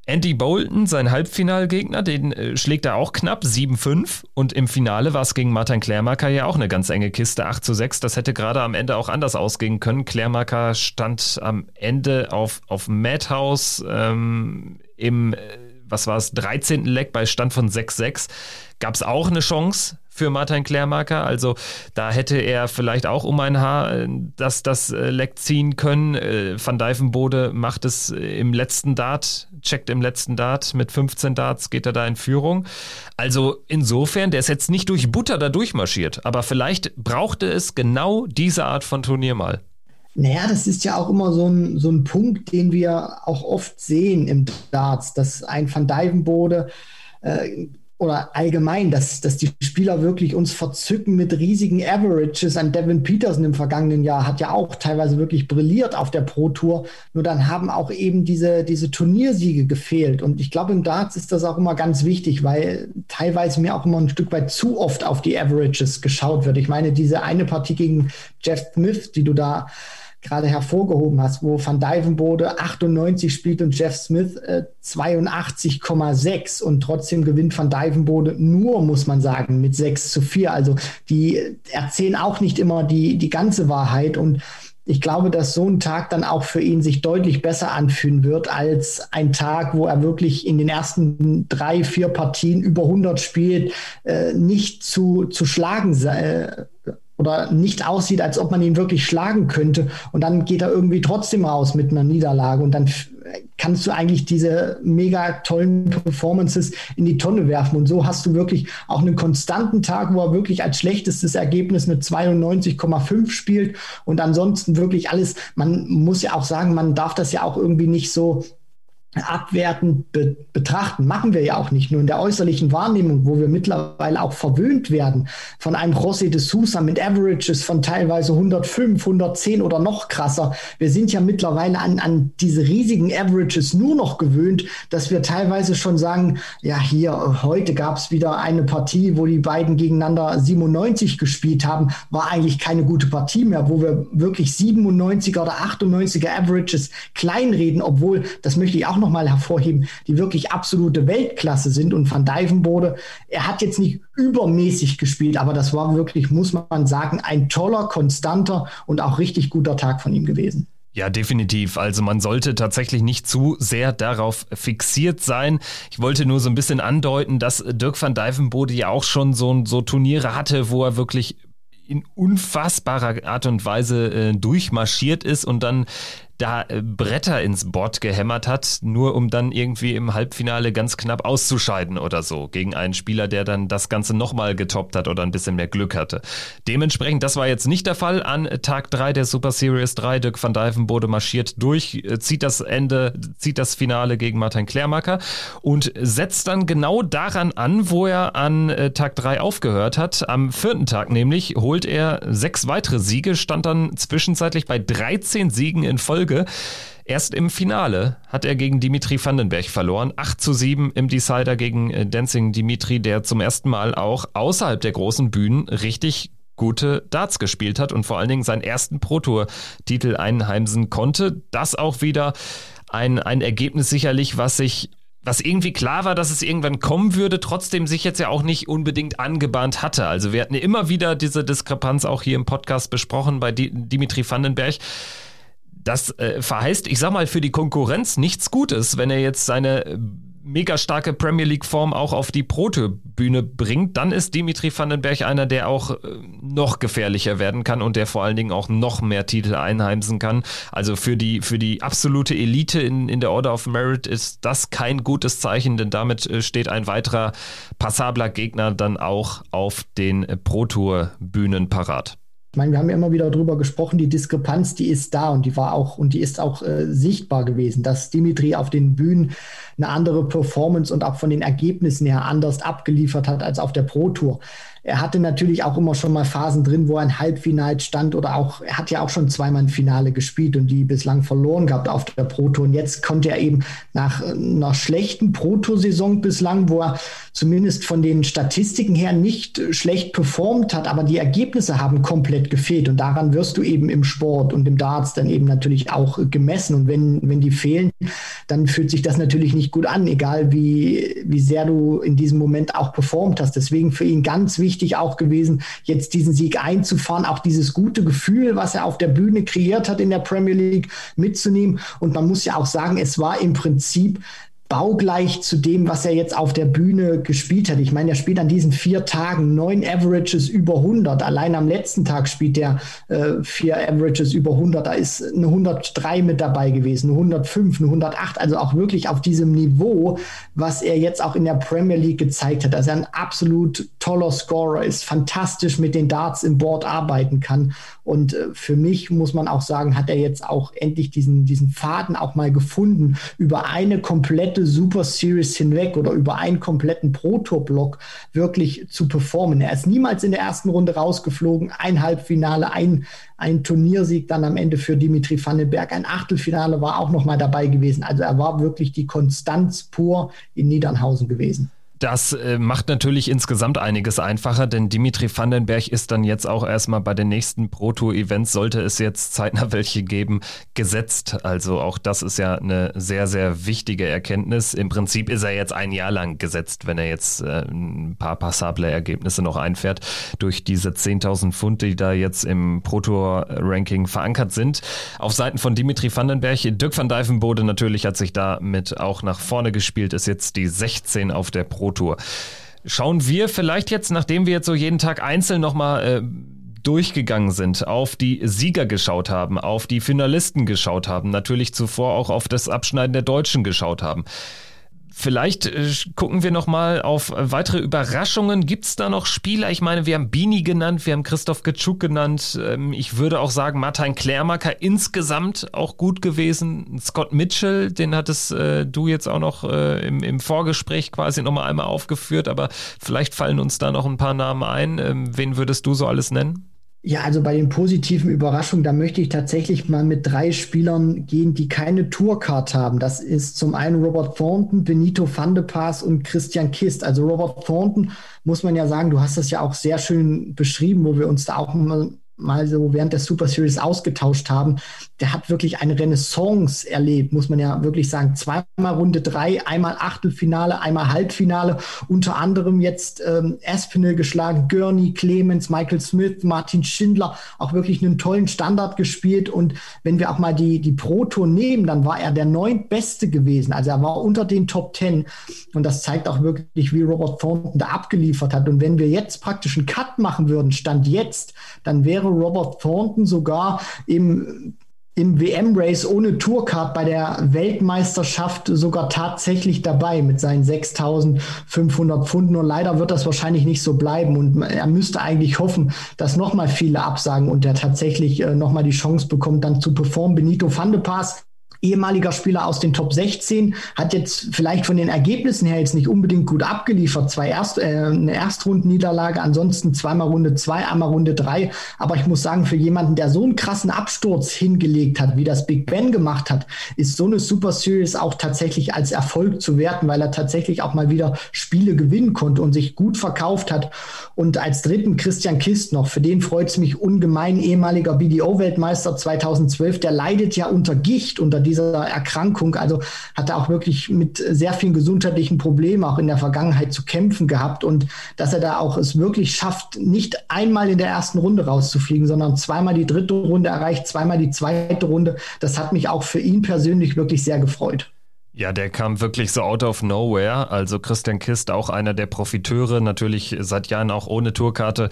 Speaker 2: Andy Bolton, sein Halbfinalgegner, den äh, schlägt er auch knapp 7-5 und im Finale war es gegen Martin Klärmarker ja auch eine ganz enge Kiste, 8 zu 6. Das hätte gerade am Ende auch anders ausgehen können. Klärmarker stand am Ende auf, auf Madhouse ähm, im, äh, was war es, 13. Leck bei Stand von 6-6. Gab es auch eine Chance für Martin Klärmarker. Also da hätte er vielleicht auch um ein Haar äh, das, das äh, Leck ziehen können. Äh, Van Dijvenbode macht es im letzten Dart, checkt im letzten Dart mit 15 Darts, geht er da in Führung. Also insofern, der ist jetzt nicht durch Butter da durchmarschiert, aber vielleicht brauchte es genau diese Art von Turnier mal.
Speaker 3: Naja, das ist ja auch immer so ein, so ein Punkt, den wir auch oft sehen im Darts, dass ein Van Dijvenbode oder allgemein, dass, dass die Spieler wirklich uns verzücken mit riesigen Averages. An Devin Peterson im vergangenen Jahr hat ja auch teilweise wirklich brilliert auf der Pro Tour. Nur dann haben auch eben diese, diese Turniersiege gefehlt. Und ich glaube, im Darts ist das auch immer ganz wichtig, weil teilweise mir auch immer ein Stück weit zu oft auf die Averages geschaut wird. Ich meine, diese eine Partie gegen Jeff Smith, die du da gerade hervorgehoben hast, wo Van Dijvenbode 98 spielt und Jeff Smith äh, 82,6 und trotzdem gewinnt Van Dijvenbode nur, muss man sagen, mit 6 zu 4. Also die erzählen auch nicht immer die, die ganze Wahrheit und ich glaube, dass so ein Tag dann auch für ihn sich deutlich besser anfühlen wird als ein Tag, wo er wirklich in den ersten drei, vier Partien über 100 spielt, äh, nicht zu, zu schlagen äh, oder nicht aussieht, als ob man ihn wirklich schlagen könnte. Und dann geht er irgendwie trotzdem raus mit einer Niederlage und dann kannst du eigentlich diese mega tollen Performances in die Tonne werfen. Und so hast du wirklich auch einen konstanten Tag, wo er wirklich als schlechtestes Ergebnis eine 92,5 spielt und ansonsten wirklich alles, man muss ja auch sagen, man darf das ja auch irgendwie nicht so abwertend be betrachten. Machen wir ja auch nicht nur in der äußerlichen Wahrnehmung, wo wir mittlerweile auch verwöhnt werden von einem José de Sousa mit Averages von teilweise 105, 110 oder noch krasser. Wir sind ja mittlerweile an, an diese riesigen Averages nur noch gewöhnt, dass wir teilweise schon sagen, ja, hier, heute gab es wieder eine Partie, wo die beiden gegeneinander 97 gespielt haben, war eigentlich keine gute Partie mehr, wo wir wirklich 97er oder 98er Averages kleinreden, obwohl, das möchte ich auch nochmal hervorheben, die wirklich absolute Weltklasse sind. Und Van Dijvenbode, er hat jetzt nicht übermäßig gespielt, aber das war wirklich, muss man sagen, ein toller, konstanter und auch richtig guter Tag von ihm gewesen.
Speaker 2: Ja, definitiv. Also man sollte tatsächlich nicht zu sehr darauf fixiert sein. Ich wollte nur so ein bisschen andeuten, dass Dirk van Dijvenbode ja auch schon so, so Turniere hatte, wo er wirklich in unfassbarer Art und Weise äh, durchmarschiert ist und dann da äh, Bretter ins Board gehämmert hat, nur um dann irgendwie im Halbfinale ganz knapp auszuscheiden oder so gegen einen Spieler, der dann das Ganze nochmal getoppt hat oder ein bisschen mehr Glück hatte. Dementsprechend, das war jetzt nicht der Fall an Tag 3 der Super Series 3. Dirk van Dijvenbode marschiert durch, äh, zieht das Ende, zieht das Finale gegen Martin Klärmacker und setzt dann genau daran an, wo er an äh, Tag 3 aufgehört hat. Am vierten Tag nämlich holt er sechs weitere Siege, stand dann zwischenzeitlich bei 13 Siegen in Folge Folge. Erst im Finale hat er gegen Dimitri Vandenberg verloren. 8 zu 7 im Decider gegen äh, Dancing Dimitri, der zum ersten Mal auch außerhalb der großen Bühnen richtig gute Darts gespielt hat und vor allen Dingen seinen ersten Pro-Tour-Titel einheimsen konnte. Das auch wieder ein, ein Ergebnis sicherlich, was sich was irgendwie klar war, dass es irgendwann kommen würde, trotzdem sich jetzt ja auch nicht unbedingt angebahnt hatte. Also wir hatten immer wieder diese Diskrepanz auch hier im Podcast besprochen bei Dimitri Vandenberg das äh, verheißt, ich sag mal, für die Konkurrenz nichts Gutes, wenn er jetzt seine äh, mega starke Premier League Form auch auf die Prote-Bühne bringt, dann ist Dimitri Vandenberg einer, der auch äh, noch gefährlicher werden kann und der vor allen Dingen auch noch mehr Titel einheimsen kann. Also für die, für die absolute Elite in, in der Order of Merit ist das kein gutes Zeichen, denn damit äh, steht ein weiterer passabler Gegner dann auch auf den Pro-Tour-Bühnen parat.
Speaker 3: Ich meine, wir haben ja immer wieder darüber gesprochen, die Diskrepanz, die ist da und die war auch und die ist auch äh, sichtbar gewesen, dass Dimitri auf den Bühnen eine andere Performance und auch von den Ergebnissen her anders abgeliefert hat als auf der Pro Tour. Er hatte natürlich auch immer schon mal Phasen drin, wo er ein Halbfinale stand oder auch, er hat ja auch schon zweimal ein Finale gespielt und die bislang verloren gehabt auf der Pro Tour. Und jetzt konnte er eben nach einer schlechten Pro Tour Saison bislang, wo er zumindest von den Statistiken her nicht schlecht performt hat, aber die Ergebnisse haben komplett gefehlt. Und daran wirst du eben im Sport und im Darts dann eben natürlich auch gemessen. Und wenn, wenn die fehlen, dann fühlt sich das natürlich nicht gut an, egal wie, wie sehr du in diesem Moment auch performt hast. Deswegen für ihn ganz wichtig, wichtig auch gewesen, jetzt diesen Sieg einzufahren, auch dieses gute Gefühl, was er auf der Bühne kreiert hat in der Premier League mitzunehmen. Und man muss ja auch sagen, es war im Prinzip baugleich zu dem, was er jetzt auf der Bühne gespielt hat. Ich meine, er spielt an diesen vier Tagen neun Averages über 100. Allein am letzten Tag spielt er äh, vier Averages über 100. Da ist eine 103 mit dabei gewesen, eine 105, eine 108. Also auch wirklich auf diesem Niveau, was er jetzt auch in der Premier League gezeigt hat. Also ein absolut toller Scorer ist, fantastisch mit den Darts im Board arbeiten kann. Und äh, für mich muss man auch sagen, hat er jetzt auch endlich diesen, diesen Faden auch mal gefunden über eine komplette komplette Super Series hinweg oder über einen kompletten Proto-Block wirklich zu performen. Er ist niemals in der ersten Runde rausgeflogen. Ein Halbfinale, ein, ein Turniersieg dann am Ende für Dimitri Vandenberg. Ein Achtelfinale war auch noch mal dabei gewesen. Also er war wirklich die Konstanz pur in Niedernhausen gewesen.
Speaker 2: Das äh, macht natürlich insgesamt einiges einfacher, denn Dimitri Vandenberg ist dann jetzt auch erstmal bei den nächsten Pro Tour Events, sollte es jetzt zeitnah welche geben, gesetzt. Also auch das ist ja eine sehr, sehr wichtige Erkenntnis. Im Prinzip ist er jetzt ein Jahr lang gesetzt, wenn er jetzt äh, ein paar passable Ergebnisse noch einfährt durch diese 10.000 Pfund, die da jetzt im Pro Tour Ranking verankert sind. Auf Seiten von Dimitri Vandenberg, Dirk van Dijvenbode natürlich hat sich damit auch nach vorne gespielt, ist jetzt die 16 auf der Pro Tour. Schauen wir vielleicht jetzt, nachdem wir jetzt so jeden Tag einzeln nochmal äh, durchgegangen sind, auf die Sieger geschaut haben, auf die Finalisten geschaut haben, natürlich zuvor auch auf das Abschneiden der Deutschen geschaut haben. Vielleicht äh, gucken wir noch mal auf weitere Überraschungen. Gibt es da noch Spieler? Ich meine, wir haben Bini genannt, wir haben Christoph Getschuk genannt. Ähm, ich würde auch sagen, Martin Klärmacker insgesamt auch gut gewesen. Scott Mitchell, den hattest äh, du jetzt auch noch äh, im, im, Vorgespräch quasi noch mal einmal aufgeführt. Aber vielleicht fallen uns da noch ein paar Namen ein. Ähm, wen würdest du so alles nennen?
Speaker 3: Ja, also bei den positiven Überraschungen, da möchte ich tatsächlich mal mit drei Spielern gehen, die keine Tourcard haben. Das ist zum einen Robert Thornton, Benito van de Paas und Christian Kist. Also Robert Thornton muss man ja sagen, du hast das ja auch sehr schön beschrieben, wo wir uns da auch mal mal so während der Super Series ausgetauscht haben, der hat wirklich eine Renaissance erlebt, muss man ja wirklich sagen. Zweimal Runde drei, einmal Achtelfinale, einmal Halbfinale, unter anderem jetzt ähm, Aspinall geschlagen, Gurney, Clemens, Michael Smith, Martin Schindler, auch wirklich einen tollen Standard gespielt. Und wenn wir auch mal die, die Pro-Tour nehmen, dann war er der neuntbeste gewesen. Also er war unter den Top Ten. Und das zeigt auch wirklich, wie Robert Thornton da abgeliefert hat. Und wenn wir jetzt praktisch einen Cut machen würden, Stand jetzt, dann wäre Robert Thornton sogar im im WM-Race ohne Tourcard bei der Weltmeisterschaft sogar tatsächlich dabei mit seinen 6500 Pfunden. Und leider wird das wahrscheinlich nicht so bleiben. Und er müsste eigentlich hoffen, dass nochmal viele absagen und er tatsächlich äh, nochmal die Chance bekommt, dann zu performen. Benito Van de Paas ehemaliger Spieler aus den Top 16, hat jetzt vielleicht von den Ergebnissen her jetzt nicht unbedingt gut abgeliefert. Zwei Erst, äh, eine Erstrundenniederlage, ansonsten zweimal Runde zwei, einmal Runde drei. Aber ich muss sagen, für jemanden, der so einen krassen Absturz hingelegt hat, wie das Big Ben gemacht hat, ist so eine Super Series auch tatsächlich als Erfolg zu werten, weil er tatsächlich auch mal wieder Spiele gewinnen konnte und sich gut verkauft hat. Und als dritten Christian Kist noch, für den freut es mich ungemein, ehemaliger BDO-Weltmeister 2012, der leidet ja unter Gicht, unter die dieser Erkrankung. Also hat er auch wirklich mit sehr vielen gesundheitlichen Problemen auch in der Vergangenheit zu kämpfen gehabt und dass er da auch es wirklich schafft, nicht einmal in der ersten Runde rauszufliegen, sondern zweimal die dritte Runde erreicht, zweimal die zweite Runde. Das hat mich auch für ihn persönlich wirklich sehr gefreut.
Speaker 2: Ja, der kam wirklich so out of nowhere. Also Christian Kist, auch einer der Profiteure, natürlich seit Jahren auch ohne Tourkarte,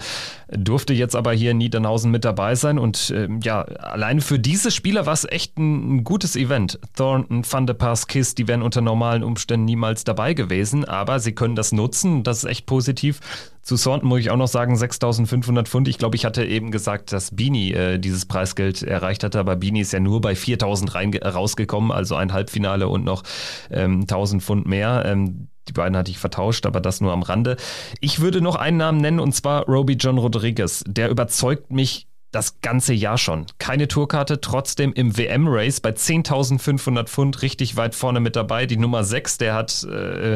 Speaker 2: durfte jetzt aber hier in Niedernhausen mit dabei sein. Und ähm, ja, allein für diese Spieler war es echt ein, ein, gutes Event. Thornton, Van de Pass, Kist, die wären unter normalen Umständen niemals dabei gewesen, aber sie können das nutzen. Das ist echt positiv. Zu Thornton muss ich auch noch sagen, 6.500 Pfund. Ich glaube, ich hatte eben gesagt, dass Bini äh, dieses Preisgeld erreicht hatte, aber Bini ist ja nur bei 4.000 rausgekommen, also ein Halbfinale und noch ähm, 1.000 Pfund mehr. Ähm, die beiden hatte ich vertauscht, aber das nur am Rande. Ich würde noch einen Namen nennen und zwar Roby John Rodriguez. Der überzeugt mich das ganze Jahr schon. Keine Tourkarte, trotzdem im WM-Race bei 10.500 Pfund richtig weit vorne mit dabei. Die Nummer 6, der hat äh,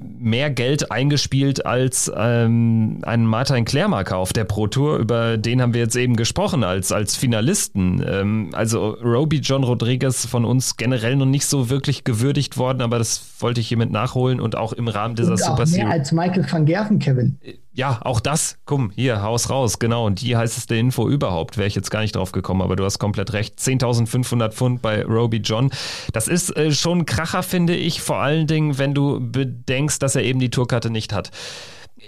Speaker 2: mehr Geld eingespielt als ähm, ein Martin Klärmarker auf der Pro Tour. Über den haben wir jetzt eben gesprochen als, als Finalisten. Ähm, also Roby John Rodriguez von uns generell noch nicht so wirklich gewürdigt worden, aber das wollte ich hiermit nachholen und auch im Rahmen dieser
Speaker 3: und
Speaker 2: Super Series.
Speaker 3: Mehr als Michael van Gerven, Kevin.
Speaker 2: Ja, auch das. Komm, hier, Haus raus. Genau. Und die heißeste Info überhaupt. Wäre ich jetzt gar nicht drauf gekommen, aber du hast komplett recht. 10.500 Pfund bei Roby John. Das ist äh, schon ein Kracher, finde ich. Vor allen Dingen, wenn du bedenkst, dass er eben die Tourkarte nicht hat.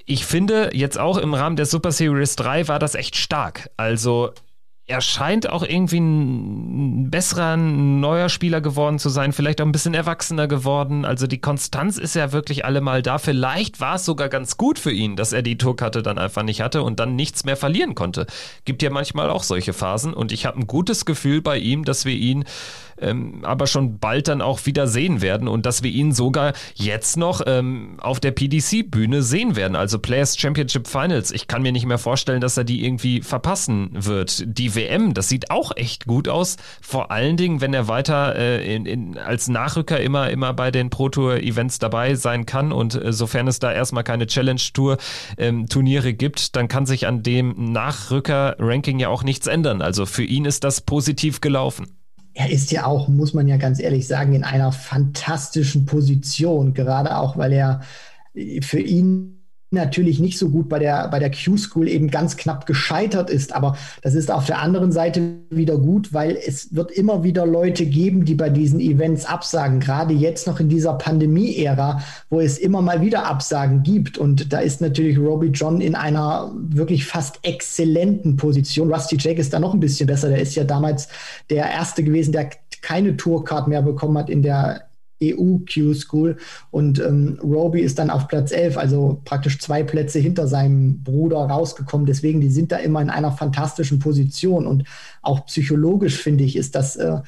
Speaker 2: Ich finde, jetzt auch im Rahmen der Super Series 3 war das echt stark. Also er scheint auch irgendwie ein besserer, neuer Spieler geworden zu sein, vielleicht auch ein bisschen erwachsener geworden. Also die Konstanz ist ja wirklich allemal da. Vielleicht war es sogar ganz gut für ihn, dass er die Tourkarte dann einfach nicht hatte und dann nichts mehr verlieren konnte. Gibt ja manchmal auch solche Phasen und ich habe ein gutes Gefühl bei ihm, dass wir ihn ähm, aber schon bald dann auch wieder sehen werden und dass wir ihn sogar jetzt noch ähm, auf der PDC-Bühne sehen werden, also Players Championship Finals. Ich kann mir nicht mehr vorstellen, dass er die irgendwie verpassen wird. Die WM, das sieht auch echt gut aus, vor allen Dingen, wenn er weiter äh, in, in, als Nachrücker immer, immer bei den Pro Tour Events dabei sein kann und äh, sofern es da erstmal keine Challenge Tour ähm, Turniere gibt, dann kann sich an dem Nachrücker-Ranking ja auch nichts ändern. Also für ihn ist das positiv gelaufen
Speaker 3: er ist ja auch, muss man ja ganz ehrlich sagen, in einer fantastischen Position, gerade auch, weil er für ihn natürlich nicht so gut bei der, bei der Q-School eben ganz knapp gescheitert ist. Aber das ist auf der anderen Seite wieder gut, weil es wird immer wieder Leute geben, die bei diesen Events absagen. Gerade jetzt noch in dieser Pandemie-Ära, wo es immer mal wieder Absagen gibt. Und da ist natürlich Roby John in einer wirklich fast exzellenten Position. Rusty Jake ist da noch ein bisschen besser. Der ist ja damals der Erste gewesen, der keine Tourcard mehr bekommen hat in der EU-Q-School und ähm, Roby ist dann auf Platz 11, also praktisch zwei Plätze hinter seinem Bruder rausgekommen. Deswegen, die sind da immer in einer fantastischen Position und auch psychologisch finde ich, ist das äh,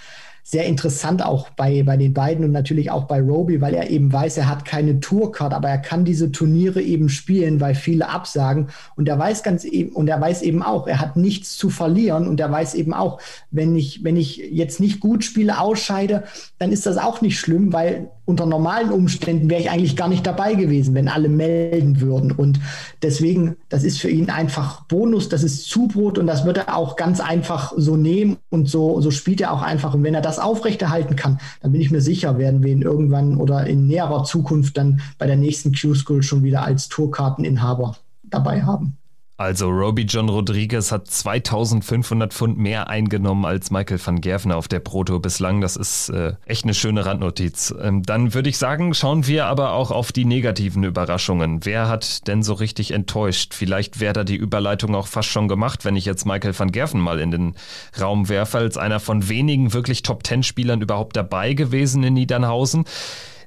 Speaker 3: sehr interessant auch bei, bei den beiden und natürlich auch bei Roby, weil er eben weiß, er hat keine Tourcard, aber er kann diese Turniere eben spielen, weil viele absagen. Und er weiß ganz eben und er weiß eben auch, er hat nichts zu verlieren. Und er weiß eben auch, wenn ich wenn ich jetzt nicht gut spiele, ausscheide, dann ist das auch nicht schlimm, weil unter normalen Umständen wäre ich eigentlich gar nicht dabei gewesen, wenn alle melden würden. Und deswegen, das ist für ihn einfach Bonus, das ist Zubrot und das wird er auch ganz einfach so nehmen und so, so spielt er auch einfach. Und wenn er das aufrechterhalten kann, dann bin ich mir sicher, werden wir ihn irgendwann oder in näherer Zukunft dann bei der nächsten Q-School schon wieder als Tourkarteninhaber dabei haben.
Speaker 2: Also Roby John Rodriguez hat 2500 Pfund mehr eingenommen als Michael van Gerven auf der Proto bislang. Das ist äh, echt eine schöne Randnotiz. Ähm, dann würde ich sagen, schauen wir aber auch auf die negativen Überraschungen. Wer hat denn so richtig enttäuscht? Vielleicht wäre da die Überleitung auch fast schon gemacht, wenn ich jetzt Michael van Gerven mal in den Raum werfe, als einer von wenigen wirklich Top-10-Spielern überhaupt dabei gewesen in Niedernhausen.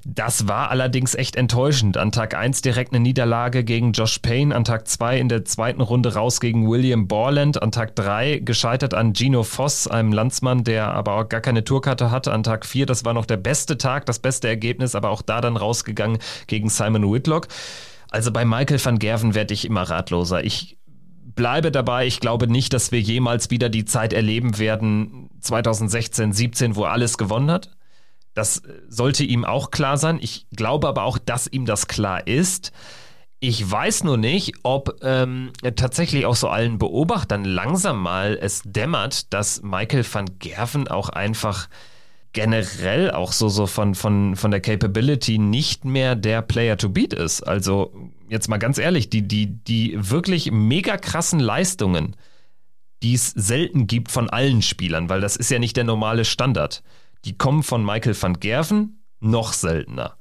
Speaker 2: Das war allerdings echt enttäuschend. An Tag 1 direkt eine Niederlage gegen Josh Payne, an Tag 2 in der zweiten Runde raus gegen William Borland, an Tag 3 gescheitert an Gino Voss, einem Landsmann, der aber auch gar keine Tourkarte hatte, an Tag 4, das war noch der beste Tag, das beste Ergebnis, aber auch da dann rausgegangen gegen Simon Whitlock. Also bei Michael van Gerven werde ich immer ratloser. Ich bleibe dabei, ich glaube nicht, dass wir jemals wieder die Zeit erleben werden, 2016, 17, wo alles gewonnen hat. Das sollte ihm auch klar sein. Ich glaube aber auch, dass ihm das klar ist. Ich weiß nur nicht, ob ähm, tatsächlich auch so allen Beobachtern langsam mal es dämmert, dass Michael van Gerven auch einfach generell auch so, so von, von, von der Capability nicht mehr der Player to beat ist. Also jetzt mal ganz ehrlich, die, die, die wirklich mega krassen Leistungen, die es selten gibt von allen Spielern, weil das ist ja nicht der normale Standard die kommen von Michael van Gerven noch seltener.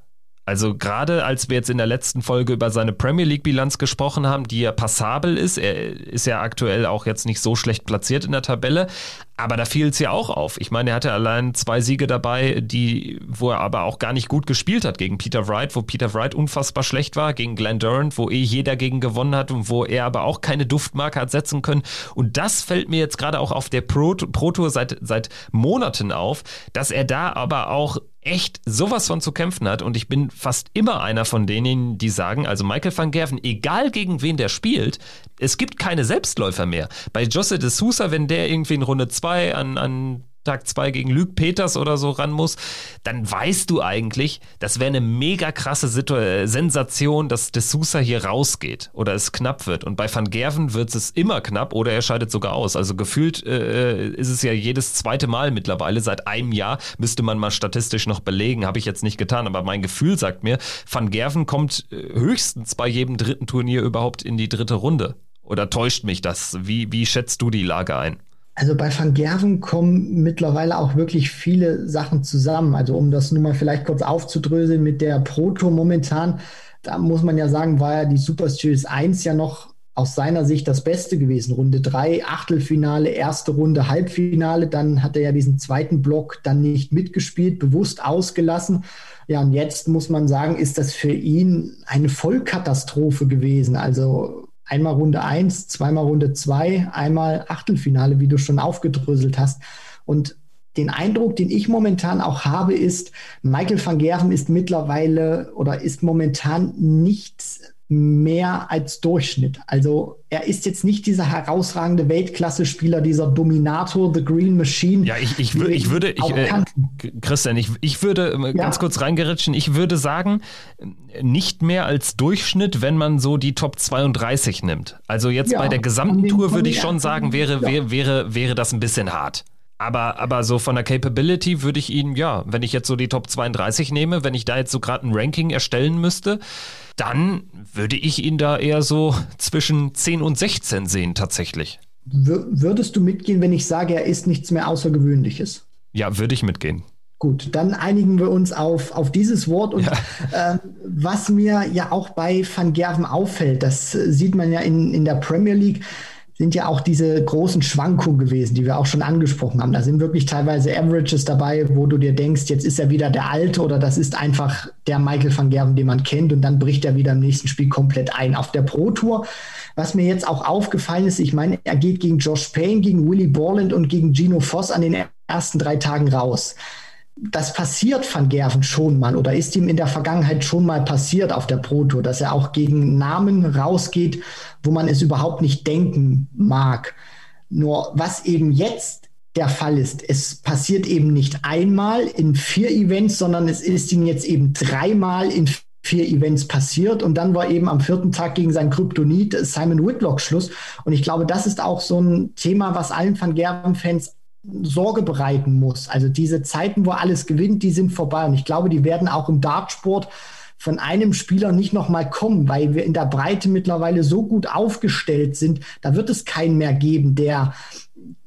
Speaker 2: Also gerade als wir jetzt in der letzten Folge über seine Premier League-Bilanz gesprochen haben, die ja passabel ist, er ist ja aktuell auch jetzt nicht so schlecht platziert in der Tabelle, aber da fiel es ja auch auf. Ich meine, er hatte allein zwei Siege dabei, die, wo er aber auch gar nicht gut gespielt hat gegen Peter Wright, wo Peter Wright unfassbar schlecht war, gegen Glenn Durant, wo eh jeder gegen gewonnen hat und wo er aber auch keine Duftmarke hat setzen können. Und das fällt mir jetzt gerade auch auf der Pro, Pro Tour seit, seit Monaten auf, dass er da aber auch echt sowas von zu kämpfen hat und ich bin fast immer einer von denen, die sagen, also Michael van Gerven, egal gegen wen der spielt, es gibt keine Selbstläufer mehr. Bei Jose de Sousa, wenn der irgendwie in Runde 2 an, an Tag 2 gegen Luke Peters oder so ran muss, dann weißt du eigentlich, das wäre eine mega krasse Situ äh, Sensation, dass De Sousa hier rausgeht oder es knapp wird. Und bei Van Gerven wird es immer knapp oder er scheidet sogar aus. Also gefühlt äh, ist es ja jedes zweite Mal mittlerweile. Seit einem Jahr müsste man mal statistisch noch belegen. Habe ich jetzt nicht getan, aber mein Gefühl sagt mir, Van Gerven kommt äh, höchstens bei jedem dritten Turnier überhaupt in die dritte Runde. Oder täuscht mich das? Wie, wie schätzt du die Lage ein?
Speaker 3: Also bei Van Gerven kommen mittlerweile auch wirklich viele Sachen zusammen. Also um das nur mal vielleicht kurz aufzudröseln mit der Proto momentan, da muss man ja sagen, war ja die Super Series 1 ja noch aus seiner Sicht das Beste gewesen. Runde 3, Achtelfinale, erste Runde, Halbfinale. Dann hat er ja diesen zweiten Block dann nicht mitgespielt, bewusst ausgelassen. Ja, und jetzt muss man sagen, ist das für ihn eine Vollkatastrophe gewesen. Also einmal Runde 1, zweimal Runde 2, einmal Achtelfinale, wie du schon aufgedröselt hast. Und den Eindruck, den ich momentan auch habe, ist, Michael van Gerven ist mittlerweile oder ist momentan nicht mehr als Durchschnitt. Also er ist jetzt nicht dieser herausragende Weltklasse-Spieler, dieser Dominator, The Green Machine.
Speaker 2: Ja, ich, ich, ich würde, ich, äh, Christian, ich, ich würde äh, ganz kurz reingeritschen, ich würde sagen, nicht mehr als Durchschnitt, wenn man so die Top 32 nimmt. Also jetzt ja, bei der gesamten Tour würde ich schon sagen, wäre, ja. wäre, wäre, wäre das ein bisschen hart. Aber, aber so von der Capability würde ich ihn, ja, wenn ich jetzt so die Top 32 nehme, wenn ich da jetzt so gerade ein Ranking erstellen müsste, dann würde ich ihn da eher so zwischen 10 und 16 sehen tatsächlich.
Speaker 3: Würdest du mitgehen, wenn ich sage, er ist nichts mehr Außergewöhnliches?
Speaker 2: Ja, würde ich mitgehen.
Speaker 3: Gut, dann einigen wir uns auf, auf dieses Wort. Und ja. äh, was mir ja auch bei Van Gerven auffällt, das sieht man ja in, in der Premier League, sind ja auch diese großen Schwankungen gewesen, die wir auch schon angesprochen haben. Da sind wirklich teilweise Averages dabei, wo du dir denkst, jetzt ist er wieder der Alte oder das ist einfach der Michael van Gerven, den man kennt und dann bricht er wieder im nächsten Spiel komplett ein. Auf der Pro Tour, was mir jetzt auch aufgefallen ist, ich meine, er geht gegen Josh Payne, gegen Willie Borland und gegen Gino Voss an den ersten drei Tagen raus das passiert Van Gerven schon mal oder ist ihm in der Vergangenheit schon mal passiert auf der Proto, dass er auch gegen Namen rausgeht, wo man es überhaupt nicht denken mag. Nur was eben jetzt der Fall ist, es passiert eben nicht einmal in vier Events, sondern es ist ihm jetzt eben dreimal in vier Events passiert und dann war eben am vierten Tag gegen sein Kryptonit Simon Whitlock Schluss. Und ich glaube, das ist auch so ein Thema, was allen Van Gerven-Fans Sorge bereiten muss. Also diese Zeiten, wo alles gewinnt, die sind vorbei. Und ich glaube, die werden auch im Dartsport von einem Spieler nicht nochmal kommen, weil wir in der Breite mittlerweile so gut aufgestellt sind. Da wird es keinen mehr geben, der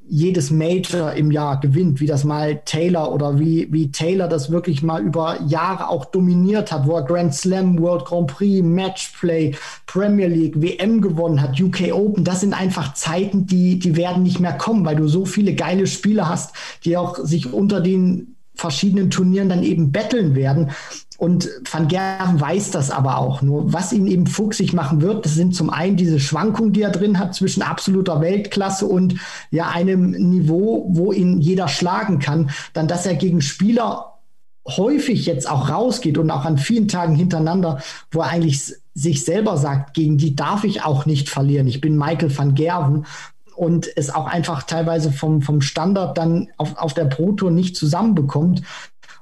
Speaker 3: jedes Major im Jahr gewinnt, wie das mal Taylor oder wie, wie Taylor das wirklich mal über Jahre auch dominiert hat, wo er Grand Slam, World Grand Prix, Matchplay, Premier League, WM gewonnen hat, UK Open. Das sind einfach Zeiten, die, die werden nicht mehr kommen, weil du so viele geile Spieler hast, die auch sich unter den verschiedenen Turnieren dann eben betteln werden. Und Van Gerven weiß das aber auch. Nur was ihn eben fuchsig machen wird, das sind zum einen diese Schwankungen, die er drin hat zwischen absoluter Weltklasse und ja einem Niveau, wo ihn jeder schlagen kann. Dann, dass er gegen Spieler häufig jetzt auch rausgeht und auch an vielen Tagen hintereinander, wo er eigentlich sich selber sagt, gegen die darf ich auch nicht verlieren. Ich bin Michael van Gerven und es auch einfach teilweise vom, vom Standard dann auf, auf der Pro-Tour nicht zusammenbekommt.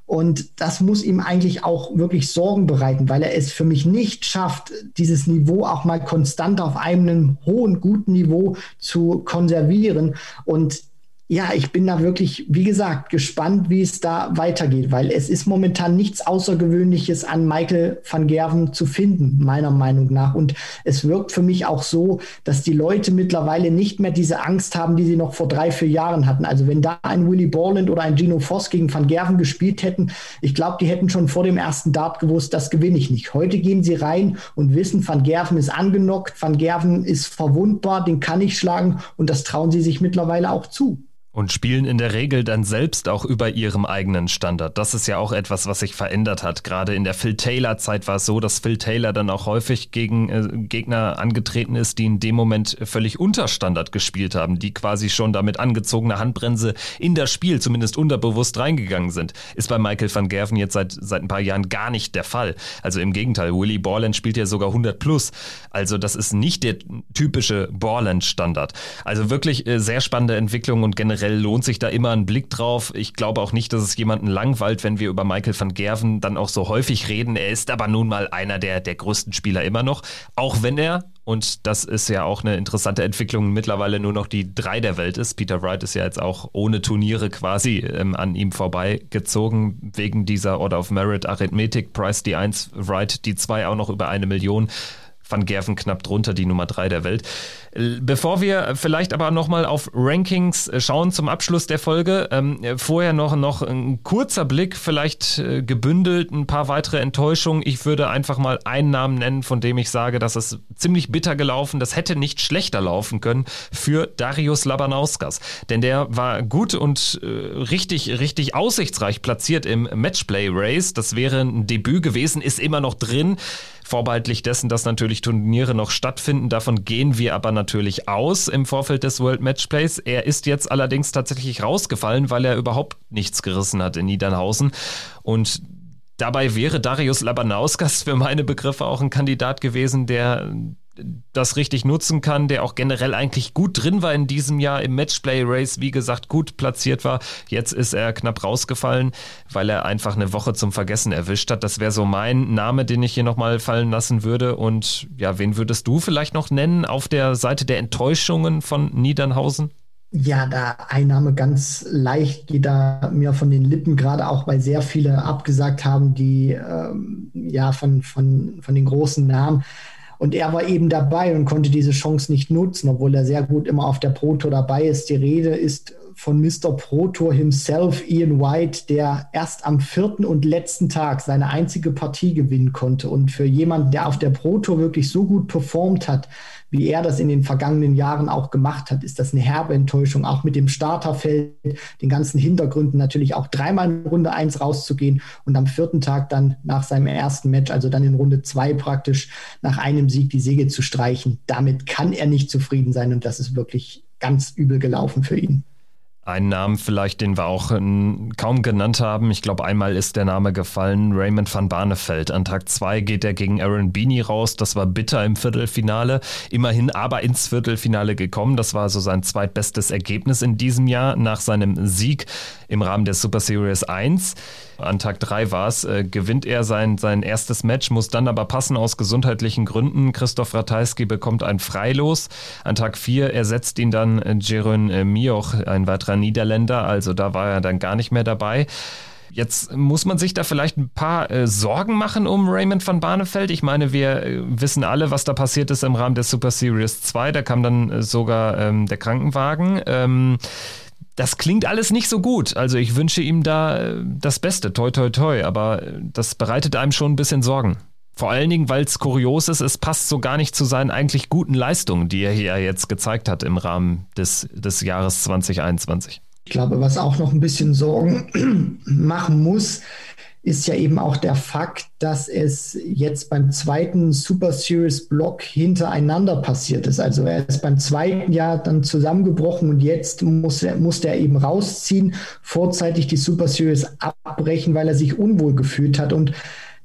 Speaker 3: Und das muss ihm eigentlich auch wirklich Sorgen bereiten, weil er es für mich nicht schafft, dieses Niveau auch mal konstant auf einem hohen, guten Niveau zu konservieren. Und ja, ich bin da wirklich, wie gesagt, gespannt, wie es da weitergeht, weil es ist momentan nichts Außergewöhnliches an Michael van Gerven zu finden, meiner Meinung nach. Und es wirkt für mich auch so, dass die Leute mittlerweile nicht mehr diese Angst haben, die sie noch vor drei, vier Jahren hatten. Also wenn da ein Willy Borland oder ein Gino Voss gegen van Gerven gespielt hätten, ich glaube, die hätten schon vor dem ersten Dart gewusst, das gewinne ich nicht. Heute gehen sie rein und wissen, van Gerven ist angenockt, van Gerven ist verwundbar, den kann ich schlagen und das trauen sie sich mittlerweile auch zu.
Speaker 2: Und spielen in der Regel dann selbst auch über ihrem eigenen Standard. Das ist ja auch etwas, was sich verändert hat. Gerade in der Phil Taylor-Zeit war es so, dass Phil Taylor dann auch häufig gegen äh, Gegner angetreten ist, die in dem Moment völlig unter Standard gespielt haben, die quasi schon damit angezogener Handbremse in das Spiel zumindest unterbewusst reingegangen sind. Ist bei Michael van Gerven jetzt seit, seit ein paar Jahren gar nicht der Fall. Also im Gegenteil, Willie Borland spielt ja sogar 100 plus. Also das ist nicht der typische Borland-Standard. Also wirklich äh, sehr spannende Entwicklung und generell generell lohnt sich da immer ein Blick drauf. Ich glaube auch nicht, dass es jemanden langweilt, wenn wir über Michael van Gerven dann auch so häufig reden. Er ist aber nun mal einer der, der größten Spieler immer noch, auch wenn er und das ist ja auch eine interessante Entwicklung, mittlerweile nur noch die drei der Welt ist. Peter Wright ist ja jetzt auch ohne Turniere quasi ähm, an ihm vorbeigezogen, wegen dieser Order of Merit Arithmetik. Price die 1, Wright die 2 auch noch über eine Million. Van Gerven knapp drunter, die Nummer 3 der Welt. Bevor wir vielleicht aber nochmal auf Rankings äh, schauen zum Abschluss der Folge, ähm, vorher noch, noch ein kurzer Blick, vielleicht äh, gebündelt, ein paar weitere Enttäuschungen. Ich würde einfach mal einen Namen nennen, von dem ich sage, dass es ziemlich bitter gelaufen, das hätte nicht schlechter laufen können für Darius Labanauskas. Denn der war gut und äh, richtig, richtig aussichtsreich platziert im Matchplay Race. Das wäre ein Debüt gewesen, ist immer noch drin vorbehaltlich dessen, dass natürlich Turniere noch stattfinden. Davon gehen wir aber natürlich aus im Vorfeld des World Matchplays. Er ist jetzt allerdings tatsächlich rausgefallen, weil er überhaupt nichts gerissen hat in Niedernhausen. Und Dabei wäre Darius Labanauskas für meine Begriffe auch ein Kandidat gewesen, der das richtig nutzen kann, der auch generell eigentlich gut drin war in diesem Jahr im Matchplay-Race, wie gesagt, gut platziert war. Jetzt ist er knapp rausgefallen, weil er einfach eine Woche zum Vergessen erwischt hat. Das wäre so mein Name, den ich hier nochmal fallen lassen würde. Und ja, wen würdest du vielleicht noch nennen auf der Seite der Enttäuschungen von Niedernhausen?
Speaker 3: Ja, da Einnahme ganz leicht geht da mir von den Lippen, gerade auch weil sehr viele abgesagt haben, die ähm, ja von, von, von den großen Namen. Und er war eben dabei und konnte diese Chance nicht nutzen, obwohl er sehr gut immer auf der Pro Tour dabei ist. Die Rede ist von Mr. Pro Tour himself, Ian White, der erst am vierten und letzten Tag seine einzige Partie gewinnen konnte. Und für jemanden, der auf der Pro Tour wirklich so gut performt hat, wie er das in den vergangenen Jahren auch gemacht hat, ist das eine herbe Enttäuschung, auch mit dem Starterfeld, den ganzen Hintergründen natürlich auch dreimal in Runde eins rauszugehen und am vierten Tag dann nach seinem ersten Match, also dann in Runde zwei praktisch nach einem Sieg die Säge zu streichen. Damit kann er nicht zufrieden sein und das ist wirklich ganz übel gelaufen für ihn.
Speaker 2: Ein Namen vielleicht, den wir auch ähm, kaum genannt haben. Ich glaube, einmal ist der Name gefallen. Raymond van Barneveld. An Tag zwei geht er gegen Aaron Beanie raus. Das war bitter im Viertelfinale. Immerhin aber ins Viertelfinale gekommen. Das war so sein zweitbestes Ergebnis in diesem Jahr nach seinem Sieg im Rahmen der Super Series 1. An Tag 3 war es, äh, gewinnt er sein, sein erstes Match, muss dann aber passen aus gesundheitlichen Gründen. Christoph Ratajski bekommt ein Freilos. An Tag 4 ersetzt ihn dann äh, Jeroen äh, Mioch, ein weiterer Niederländer, also da war er dann gar nicht mehr dabei. Jetzt muss man sich da vielleicht ein paar äh, Sorgen machen um Raymond van Barneveld. Ich meine, wir äh, wissen alle, was da passiert ist im Rahmen der Super Series 2. Da kam dann äh, sogar ähm, der Krankenwagen. Ähm, das klingt alles nicht so gut. Also ich wünsche ihm da äh, das Beste, toi toi toi, aber äh, das bereitet einem schon ein bisschen Sorgen. Vor allen Dingen, weil es kurios ist, es passt so gar nicht zu seinen eigentlich guten Leistungen, die er hier jetzt gezeigt hat im Rahmen des, des Jahres 2021.
Speaker 3: Ich glaube, was auch noch ein bisschen Sorgen machen muss, ist ja eben auch der Fakt, dass es jetzt beim zweiten Super Series Block hintereinander passiert ist. Also er ist beim zweiten Jahr dann zusammengebrochen und jetzt muss er, musste er eben rausziehen, vorzeitig die Super Series abbrechen, weil er sich unwohl gefühlt hat. Und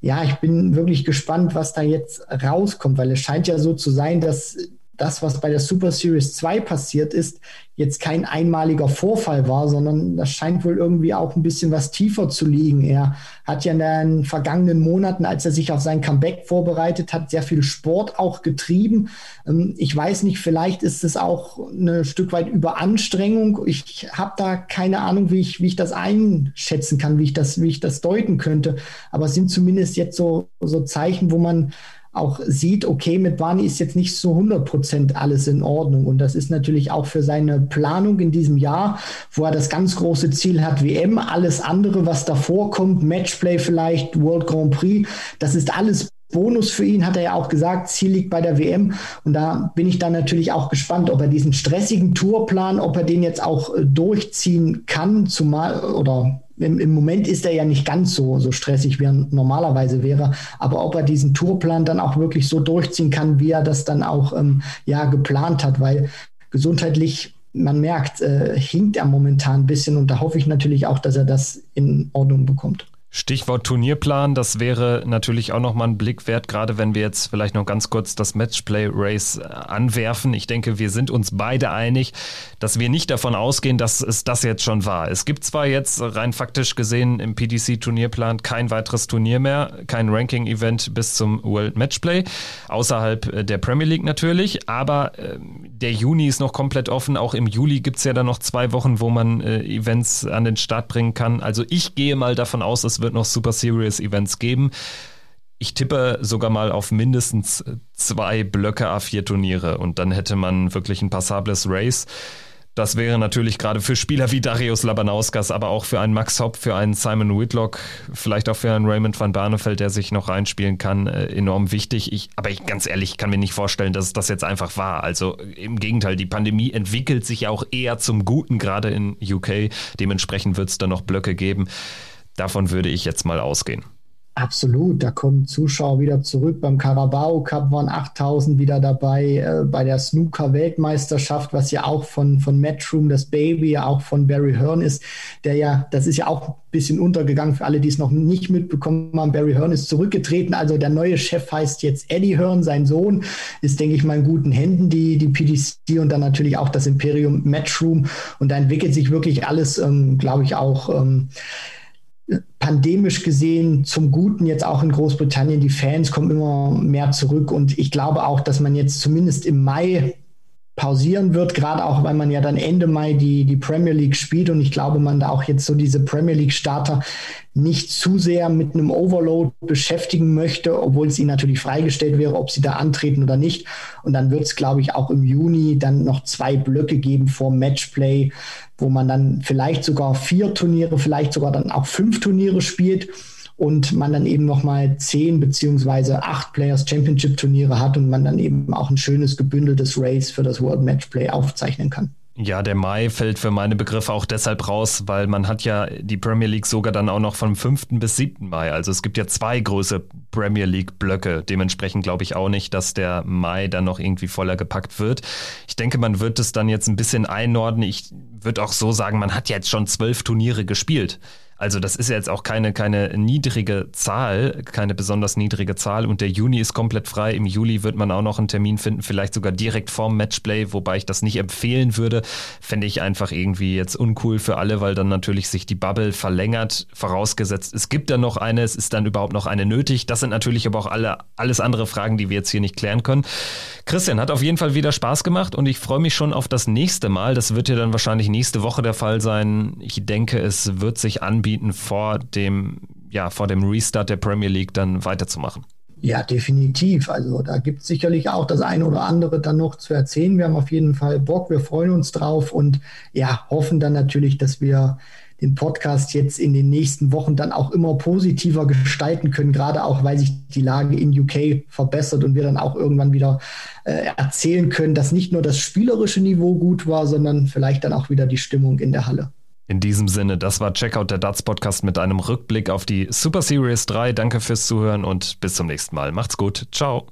Speaker 3: ja, ich bin wirklich gespannt, was da jetzt rauskommt, weil es scheint ja so zu sein, dass das, was bei der Super Series 2 passiert ist, jetzt kein einmaliger Vorfall war, sondern das scheint wohl irgendwie auch ein bisschen was tiefer zu liegen. Er hat ja in den vergangenen Monaten, als er sich auf sein Comeback vorbereitet hat, sehr viel Sport auch getrieben. Ähm, ich weiß nicht, vielleicht ist es auch ein Stück weit Überanstrengung. Ich habe da keine Ahnung, wie ich, wie ich das einschätzen kann, wie ich das, wie ich das deuten könnte. Aber es sind zumindest jetzt so, so Zeichen, wo man auch sieht, okay, mit Barney ist jetzt nicht so 100 Prozent alles in Ordnung. Und das ist natürlich auch für seine Planung in diesem Jahr, wo er das ganz große Ziel hat, WM, alles andere, was davor kommt, Matchplay vielleicht, World Grand Prix, das ist alles Bonus für ihn, hat er ja auch gesagt, Ziel liegt bei der WM. Und da bin ich dann natürlich auch gespannt, ob er diesen stressigen Tourplan, ob er den jetzt auch äh, durchziehen kann, zumal oder im, im, Moment ist er ja nicht ganz so, so stressig, wie er normalerweise wäre. Aber ob er diesen Tourplan dann auch wirklich so durchziehen kann, wie er das dann auch ähm, ja, geplant hat, weil gesundheitlich, man merkt, äh, hinkt er momentan ein bisschen und da hoffe ich natürlich auch, dass er das in Ordnung bekommt.
Speaker 2: Stichwort Turnierplan, das wäre natürlich auch nochmal ein Blick wert, gerade wenn wir jetzt vielleicht noch ganz kurz das Matchplay-Race äh, anwerfen. Ich denke, wir sind uns beide einig, dass wir nicht davon ausgehen, dass es das jetzt schon war. Es gibt zwar jetzt rein faktisch gesehen im PDC-Turnierplan kein weiteres Turnier mehr, kein Ranking-Event bis zum World Matchplay, außerhalb äh, der Premier League natürlich, aber äh, der Juni ist noch komplett offen. Auch im Juli gibt es ja dann noch zwei Wochen, wo man äh, Events an den Start bringen kann. Also ich gehe mal davon aus, es wird noch Super Series Events geben. Ich tippe sogar mal auf mindestens zwei Blöcke A4 Turniere und dann hätte man wirklich ein passables Race. Das wäre natürlich gerade für Spieler wie Darius Labanauskas, aber auch für einen Max Hopp, für einen Simon Whitlock, vielleicht auch für einen Raymond van Barneveld, der sich noch reinspielen kann, äh, enorm wichtig. Ich, aber ich ganz ehrlich, kann mir nicht vorstellen, dass das jetzt einfach war. Also im Gegenteil, die Pandemie entwickelt sich auch eher zum Guten, gerade in UK. Dementsprechend wird es da noch Blöcke geben. Davon würde ich jetzt mal ausgehen.
Speaker 3: Absolut, da kommen Zuschauer wieder zurück. Beim Carabao Cup waren 8000 wieder dabei. Äh, bei der Snooker Weltmeisterschaft, was ja auch von, von Matchroom, das Baby, ja auch von Barry Hearn ist, der ja, das ist ja auch ein bisschen untergegangen für alle, die es noch nicht mitbekommen haben. Barry Hearn ist zurückgetreten. Also der neue Chef heißt jetzt Eddie Hearn, sein Sohn, ist, denke ich mal, in guten Händen, die, die PDC und dann natürlich auch das Imperium Matchroom. Und da entwickelt sich wirklich alles, ähm, glaube ich, auch. Ähm, pandemisch gesehen zum Guten jetzt auch in Großbritannien. Die Fans kommen immer mehr zurück und ich glaube auch, dass man jetzt zumindest im Mai pausieren wird, gerade auch, weil man ja dann Ende Mai die, die Premier League spielt und ich glaube, man da auch jetzt so diese Premier League Starter nicht zu sehr mit einem Overload beschäftigen möchte, obwohl es ihnen natürlich freigestellt wäre, ob sie da antreten oder nicht. Und dann wird es, glaube ich, auch im Juni dann noch zwei Blöcke geben vor Matchplay, wo man dann vielleicht sogar vier Turniere, vielleicht sogar dann auch fünf Turniere spielt und man dann eben nochmal zehn beziehungsweise acht Players Championship Turniere hat und man dann eben auch ein schönes gebündeltes Race für das World Matchplay aufzeichnen kann.
Speaker 2: Ja, der Mai fällt für meine Begriffe auch deshalb raus, weil man hat ja die Premier League sogar dann auch noch vom 5. bis 7. Mai. Also es gibt ja zwei große Premier League Blöcke. Dementsprechend glaube ich auch nicht, dass der Mai dann noch irgendwie voller gepackt wird. Ich denke, man wird es dann jetzt ein bisschen einordnen. Ich würde auch so sagen, man hat jetzt schon zwölf Turniere gespielt. Also das ist jetzt auch keine, keine niedrige Zahl, keine besonders niedrige Zahl und der Juni ist komplett frei. Im Juli wird man auch noch einen Termin finden, vielleicht sogar direkt vorm Matchplay, wobei ich das nicht empfehlen würde. Fände ich einfach irgendwie jetzt uncool für alle, weil dann natürlich sich die Bubble verlängert, vorausgesetzt es gibt dann noch eine, es ist dann überhaupt noch eine nötig. Das sind natürlich aber auch alle, alles andere Fragen, die wir jetzt hier nicht klären können. Christian, hat auf jeden Fall wieder Spaß gemacht und ich freue mich schon auf das nächste Mal. Das wird ja dann wahrscheinlich nächste Woche der Fall sein. Ich denke, es wird sich anbieten, vor dem, ja, vor dem Restart der Premier League dann weiterzumachen.
Speaker 3: Ja, definitiv. Also da gibt es sicherlich auch das eine oder andere dann noch zu erzählen. Wir haben auf jeden Fall Bock, wir freuen uns drauf und ja, hoffen dann natürlich, dass wir den Podcast jetzt in den nächsten Wochen dann auch immer positiver gestalten können, gerade auch, weil sich die Lage in UK verbessert und wir dann auch irgendwann wieder äh, erzählen können, dass nicht nur das spielerische Niveau gut war, sondern vielleicht dann auch wieder die Stimmung in der Halle.
Speaker 2: In diesem Sinne, das war Checkout der Darts Podcast mit einem Rückblick auf die Super Series 3. Danke fürs Zuhören und bis zum nächsten Mal. Macht's gut. Ciao.